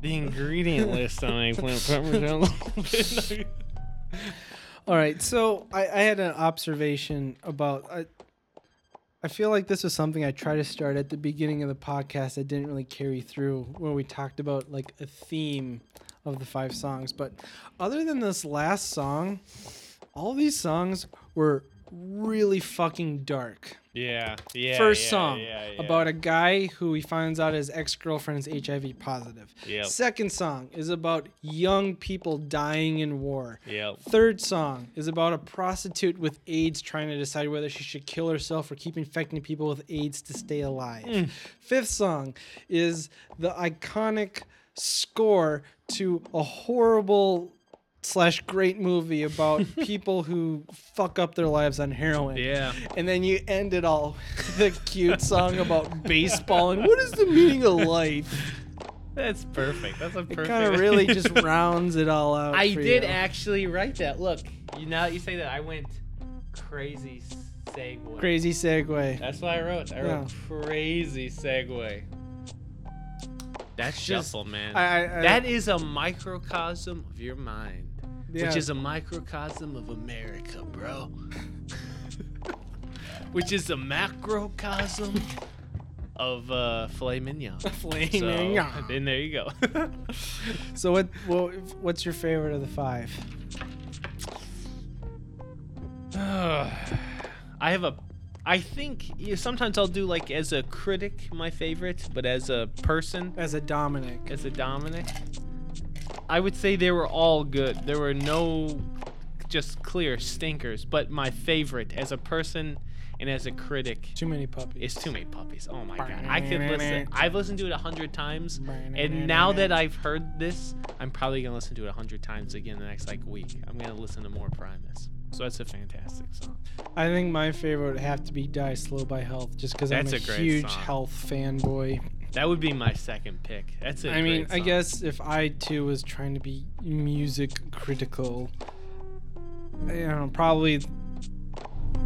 The ingredient list on eggplant parmesan. a little bit- All right, so I, I had an observation about. I, I feel like this was something I tried to start at the beginning of the podcast that didn't really carry through, where we talked about like a theme of the five songs. But other than this last song, all these songs were really fucking dark. Yeah, yeah. First yeah, song yeah, yeah. about a guy who he finds out his ex girlfriend is HIV positive. Yep. Second song is about young people dying in war. Yep. Third song is about a prostitute with AIDS trying to decide whether she should kill herself or keep infecting people with AIDS to stay alive. Hmm. Fifth song is the iconic score to a horrible slash great movie about people who fuck up their lives on heroin. Yeah. And then you end it all with a cute song about baseball and what is the meaning of life? That's perfect. That's a perfect. It perfect. kind of really just rounds it all out. I for did you. actually write that. Look, you now that you say that, I went crazy segue. Crazy segue. That's what I wrote. I wrote crazy segue. That's Just- shuffle, man. I, I, I, that is a microcosm of your mind, yeah. which is a microcosm of America, bro. which is a macrocosm of uh, filet mignon. Filet So, mignon. then there you go. So what? Well, what's your favorite of the five? I have a. I think you know, sometimes I'll do like as a critic my favorite, but as a person, As a Dominic. as a Dominic, I would say they were all good. There were no just clear stinkers, but my favorite as a person and as a critic Too many puppies. is Too Many Puppies. Oh my god. I could listen. I've listened to it a hundred times. And now that I've heard this, I'm probably gonna listen to it a hundred times again the next like week. I'm gonna listen to more Primus. So that's a fantastic song. I think my favorite would have to be Die Slow by Health, just because I'm That's a, a great huge song. health fanboy. That would be my second pick. That's a I mean, I guess if I too was trying to be music critical, you know, probably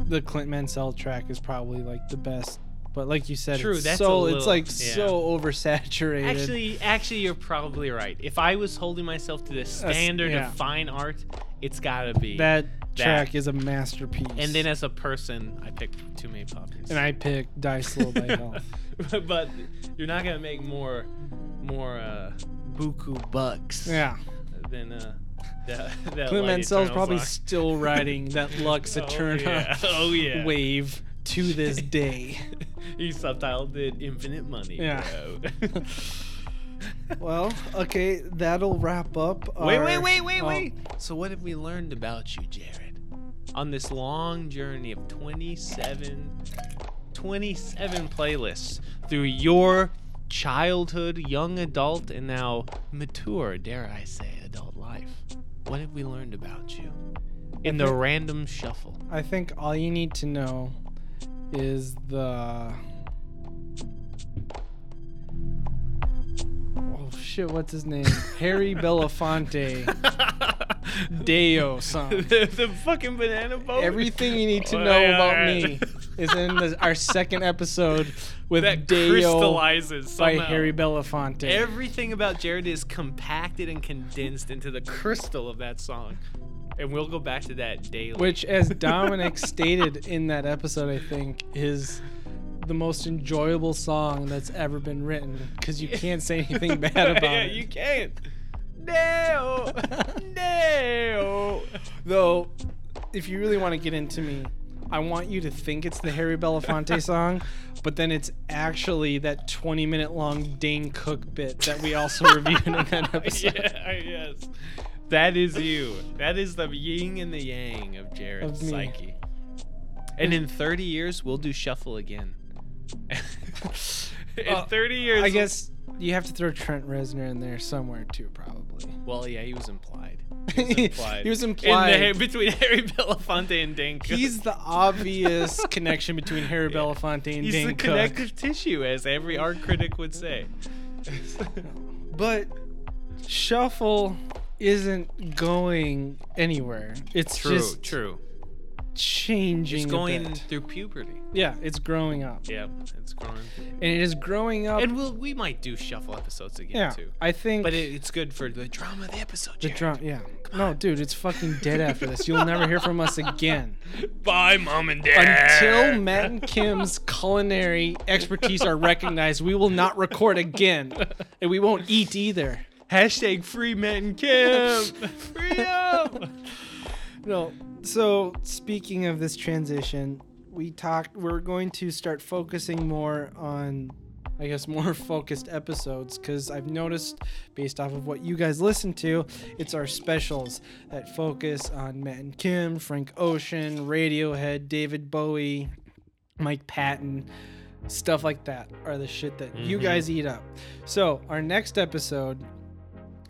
the Clint Mansell track is probably like the best. But like you said, True, it's that's a so it's like yeah. so oversaturated. Actually, actually, you're probably right. If I was holding myself to the standard yeah. of fine art, it's gotta be. that track is a masterpiece. and then as a person, I picked Too Many Puppies. and I picked Die Slow by Health. but you're not gonna make more, more uh, buku bucks. Yeah, Than uh, that. that Clint Mansell's probably song. still riding that Lux Oh, yeah. Oh yeah. wave to this day. he subtitled it "Infinite Money." Yeah. Well, okay, that'll wrap up. Wait, our- wait, wait, wait, oh, wait. So what have we learned about you, Jared? On this long journey of 27 27 playlists through your childhood, young adult, and now mature, dare I say, adult life. What have we learned about you? In the random shuffle. I think all you need to know is the. Oh shit! What's his name? Harry Belafonte Day-O song. the, the fucking banana boat. Everything you need to Oh, know yeah, about me is in the, our second episode with that Day-O crystallizes by somehow. Harry Belafonte. Everything about Jared is compacted and condensed into the crystal of that song. And we'll go back to that daily. which, as Dominic stated in that episode, I think is the most enjoyable song that's ever been written because you can't say anything bad about it. yeah, it. you can't. No, no. Though, if you really want to get into me, I want you to think it's the Harry Belafonte song, but then it's actually that 20 minute long Dane Cook bit that we also reviewed in that episode. yeah, yes. That is you. That is the yin and the yang of Jared's Of psyche. And in 30 years, we'll do shuffle again. in Uh, 30 years, I guess you have to throw Trent Reznor in there somewhere too, probably. Well, yeah, he was implied. He was implied. he was In the, between Harry Belafonte and Dane Cook. He's the obvious connection between Harry Belafonte and He's Dane the connective tissue, as every art critic would say. But Shuffle isn't going anywhere. It's True, just true. Changing. It's going through puberty. Yeah, it's growing up, Yeah, it's growing. and it is growing up. And we'll, we might do shuffle episodes again yeah, too. I think. But it, it's good for the drama of the episode. the drama. Yeah. No, dude, it's fucking dead after this. You'll never hear from us again Bye, mom and dad. until Matt and Kim's culinary expertise are recognized. We will not record again, and we won't eat either. Hashtag free Matt and Kim. Freedom. No. So speaking of this transition, we talked. We're going to start focusing more on, I guess, more focused episodes because I've noticed, based off of what you guys listen to, it's our specials that focus on Matt and Kim, Frank Ocean, Radiohead, David Bowie, Mike Patton. Stuff like that are the shit that you Mhm. guys eat up. So, our next episode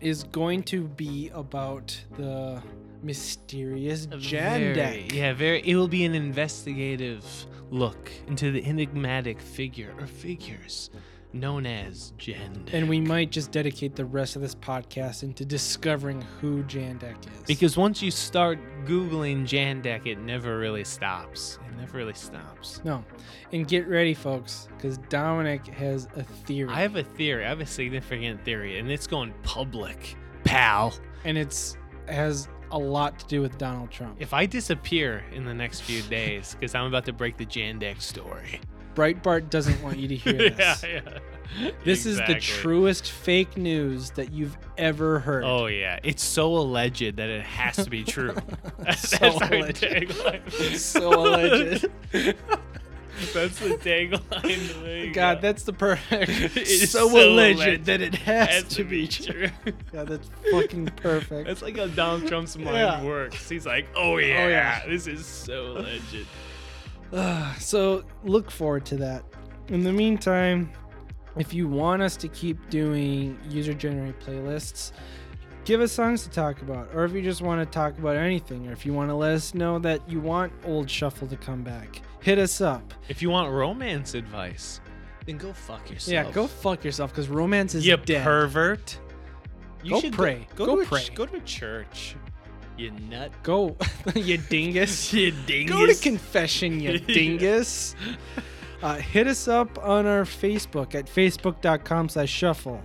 is going to be about the mysterious Jan Yeah, very. It will be an investigative look into the enigmatic figure or figures known as Jan. And we might just dedicate the rest of this podcast into discovering who Jandek is. Because once you start Googling Jandek, it never really stops. It never really stops. no, and get ready, folks, because Dominic has a theory, I have a theory. I have a significant theory, and it's going public, pal. and it's has a lot to do with Donald Trump. If I disappear in the next few days, because I'm about to break the Jandek story. Breitbart doesn't want you to hear this. yeah, yeah. This is the truest fake news that you've ever heard. Oh yeah, it's so alleged that it has to be true. That's So alleged. so alleged. That's the tagline. God, go. that's the perfect. It's so, so alleged, alleged. that it has, Has to be true. Yeah, that's fucking perfect. That's like how Donald Trump's mind Yeah. works. He's like, oh yeah, oh, yeah. this is so alleged. Uh, so look forward to that. In the meantime, if you want us to keep doing user generated playlists, give us songs to talk about. Or if you just want to talk about anything, or if you want to let us know that you want old shuffle to come back, hit us up. If you want romance advice, then go fuck yourself. Yeah, go fuck yourself because romance is you dead. pervert. You Go should pray. Go, Go to a ch- pray. go to a church. You nut. Go, you dingus. You dingus. Go to confession, you dingus. Uh, hit us up on our Facebook at facebook.com slash shuffle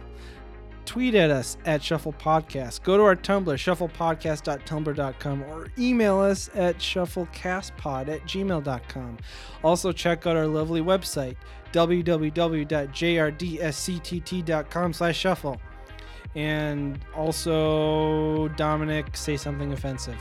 tweet at us at Shuffle Podcast. Go to our Tumblr, shufflepodcast.tumblr.com, or email us at shufflecastpod at gmail.com. Also, check out our lovely website, www.jrdsctt.com slash shuffle. And also, Dominic, say something offensive.